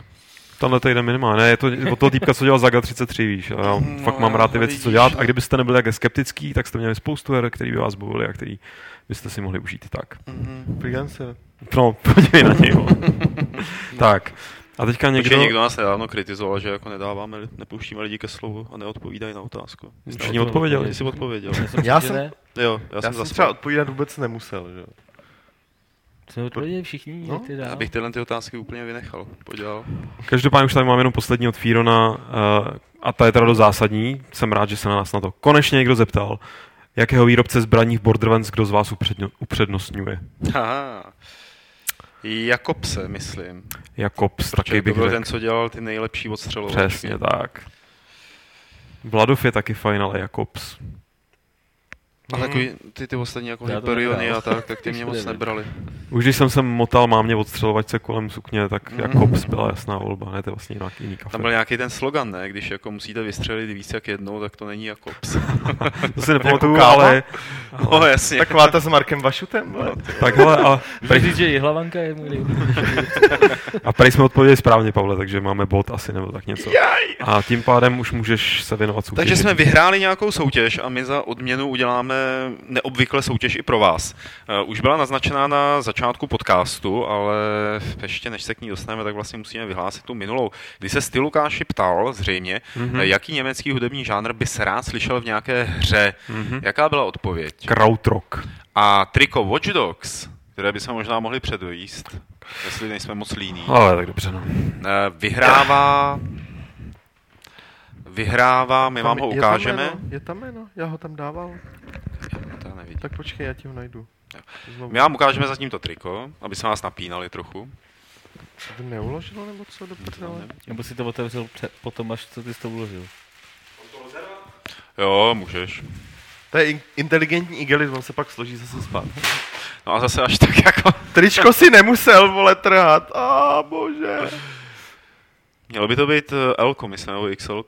Tenhle týden minimálně. Ne, je to od toho týpka, co dělal Zaga 33, víš. A já No, fakt mám rád ty věci, co dělat. no. A kdybyste nebyli tak skeptický, tak jste měli spoustu her, který by vás bavili a který byste si mohli užít i tak. Mhm. Freelancer. No, podívej na něj. tak. A teďka Někdo... někdo... někdo nás nedávno kritizoval, že jako nedáváme, nepouštíme lidi ke slovu a neodpovídají na otázku. Všichni odpověděli. Jsi odpověděl. Já jsem-? Jo, já, Já jsem jsem třeba odpovídat vůbec nemusel, že jo. Jsme odpověděli všichni, No, dál. Já bych tyhle ty otázky úplně vynechal. Podělal. Každopádně už tady mám jenom poslední od Fírona uh, a ta je teda dost zásadní. Jsem rád, že se na nás na to konečně někdo zeptal. Jakého výrobce zbraní v Borderlands kdo z vás upředno, upřednostňuje? Haha. Jakobse, myslím. Jakobs, Protože taky bych byl řekl. ten, co dělal ty nejlepší odstřelovačky. Přesně tak. Vladov je taky fajn, ale Jakobs. A takový, ty, ty ostatní jako Hyperiony a tak, tak ty mě moc nebrali. Už když jsem sem motal mámě odstřelovačce kolem sukně, tak Mhm. Jakobs byla jasná volba, ne, to je vlastně nějaký jiný kafe. Tam byl nějaký ten slogan, ne? Když jako musíte vystřelit víc jak jednou, tak to není Jakobs. To si nepamatuju, Jako ale... no jasně. Taková ta s Markem Vašutem, vole. Tak hele, a, Můžu říct, že Jihlavanka je můj a prej jsme odpověděli správně, Pavle, takže máme bod asi nebo tak něco. A tím pádem už můžeš se věnovat soutěži. Takže jsme vyhráli nějakou soutěž a my za odměnu uděláme neobvykle soutěž i pro vás. Eh, Už byla naznačená na začátku podcastu, ale ještě než se k ní dostaneme, tak vlastně musíme vyhlásit tu minulou. Kdy se ty Lukáši ptal, zřejmě, Mhm. eh, jaký německý hudební žánr by se rád slyšel v nějaké hře. Mhm. Jaká byla odpověď? Krautrock. A triko Watch Dogs, které bychom možná mohli předvíst, jestli nejsme moc líní, Ale tak dobře, no. eh, vyhrává... Vyhrává, my vám ho Je tam ukážeme. jméno? Je tam jméno? Já ho tam dával. To nevidím. Tak počkej, já ti ho najdu. Znovu. My vám ukážeme zatím to triko, aby se vás napínali trochu. To neuložilo nebo co do prdele? Nebo si to otevřel před, potom, až co ty jsi to uložil. Jo, můžeš. To je in- inteligentní igelit, on se pak složí zase spát. No a zase až tak jako... Tričko si nemusel, vole, trhat. A bože. Mělo by to být eh, L-ko, myslím, nebo XL.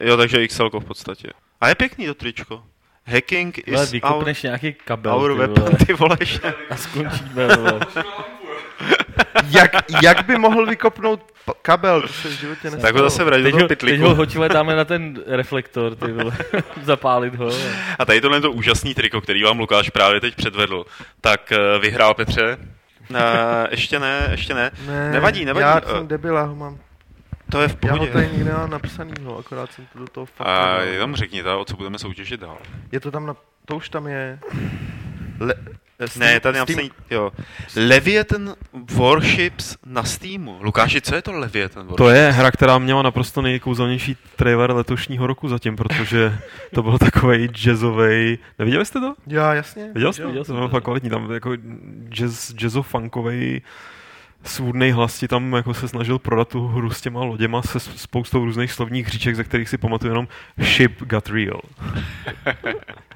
Jo, takže XL v podstatě. A je pěkný to tričko. Hacking Ale is our, vykopneš nějaký kabel, our ty weapon, vole, ty vole, a skončíme, vole. Jak, jak by mohl vykopnout p- kabel? To se v životě Tak nestalo. ho zase vrať do ho, teď pytlíku. ho hoďme dáme na ten reflektor, ty vole. Zapálit ho. A tady tohle je to úžasný triko, který vám Lukáš právě teď předvedl. Tak eh, vyhrál Petře. Uh, ještě ne, ještě ne. Ne, Nevadí, nevadí. Já Eh, jsem debil, já ho mám. To je v Já ho pohodě. tady nikde mám napsanýho, akorát jsem to do toho fakt A nedal. jenom řekněte, o co budeme soutěžit dál. Je to tam na... To už tam je. Le... Steam- Ne, tady Steam- napsaný, jo. Leviathan Warships na Steamu. Lukáši, co je to Leviathan Warships? To je hra, která měla naprosto nejkouzelnější trailer letošního roku zatím, protože to byl takový jazzový. Neviděli jste to? Já, jasně. Viděl jste? Viděl to jsem bylo to. fakt kvalitní, tam jako jazz, jazzofunkový svůdnej hlas ti tam jako se snažil prodat tu hru s těma loděma se spoustou různých slovních hříček, ze kterých si pamatuju jenom Ship Got Real.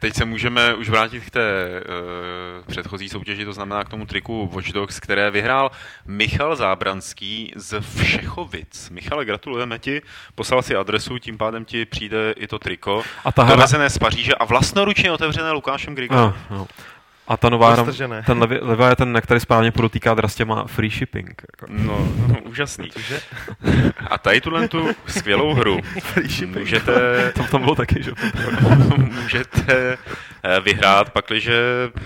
Teď se můžeme už vrátit k té uh, předchozí soutěži, to znamená k tomu triku Watch Dogs, které vyhrál Michal Zábranský z Všechovic. Michale, gratulujeme ti, poslal si adresu, tím pádem ti přijde i to triko. A ta hra... Dovezené z Paříže a vlastnoručně otevřené Lukášem Grigorem. No, no. A ta nová Roztržené. ten levý, levá je ten, na který správně podotýká, Drastě má free shipping. Jako. No, no, úžasný. A tady tuhle tu skvělou hru můžete, To tam bylo taky, že? můžete vyhrát, pakliže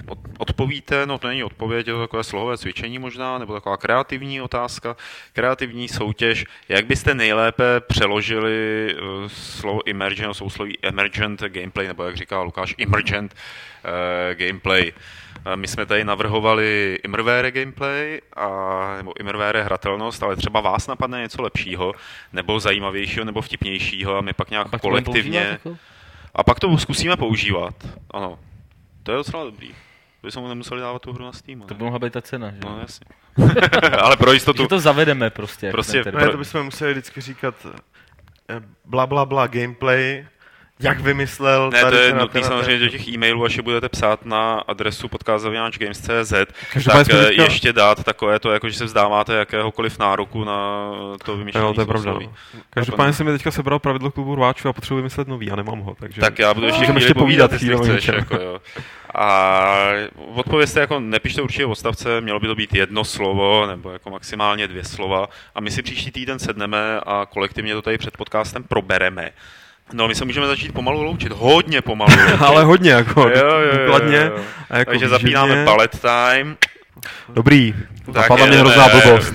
od- odpovíte, no to není odpověď, je to takové slohové cvičení možná, nebo taková kreativní otázka, kreativní soutěž, jak byste nejlépe přeložili eh, slovo emergent, no, sousloví emergent gameplay, nebo jak říká Lukáš, emergent eh, gameplay. Eh, My jsme tady navrhovali Immerware gameplay, a, nebo Immerware hratelnost, ale třeba vás napadne něco lepšího, nebo zajímavějšího, nebo vtipnějšího a my pak nějak Pak to budeme kolektivně... používat, jako? A pak to zkusíme používat. Ano. To je docela dobrý. To bychom nemuseli dávat tu hru na Steam. To ne? by mohla být ta cena, že? No jasně. Ale pro jistotu. Takže to zavedeme prostě. Prostě Ne, to bychom museli vždycky říkat eh, bla bla bla gameplay, jak vymyslel Ne, tady to je a samozřejmě do těch e-mailů, až je budete psát na adresu podcazavináčgames.cz, tak eh, ještě dát takové to, jako že se vzdáváte jakéhokoliv nároku na to vymýšlené Jo, to je pravda. No. Každopádně jsem mi teďka sebral pravidlo klubu rváčů a potřebuji vymyslet nový a nemám ho. Takže... Tak já budu ještě chvíli ještě povídat, povídat jestli chceš. Jako, jo. A odpovězte jako, nepište určitě odstavce, mělo by to být jedno slovo, nebo jako maximálně dvě slova. A my si příští týden sedneme a kolektivně to tady před podcastem probereme. No, my se můžeme začít pomalu loučit, hodně pomalu. loučit. Ale hodně, jako jo, jo, jo, jo. A jako Takže výživně. zapínáme ballet time. Dobrý. Tak Napadla mě hrozná blbost.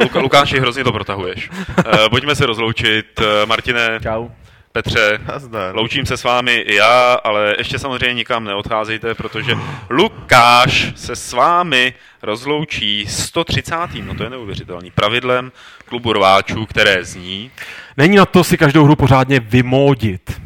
Luka, Lukáši, hrozně to protahuješ. Uh, pojďme se rozloučit. Uh, Martine, Čau. Petře, Nazdar. Loučím se s vámi i já, ale ještě samozřejmě nikam neodcházejte, protože Lukáš se s vámi rozloučí 130. No to je neuvěřitelný. Pravidlem klubu rváčů, které zní. Není na to si každou hru pořádně vymódit.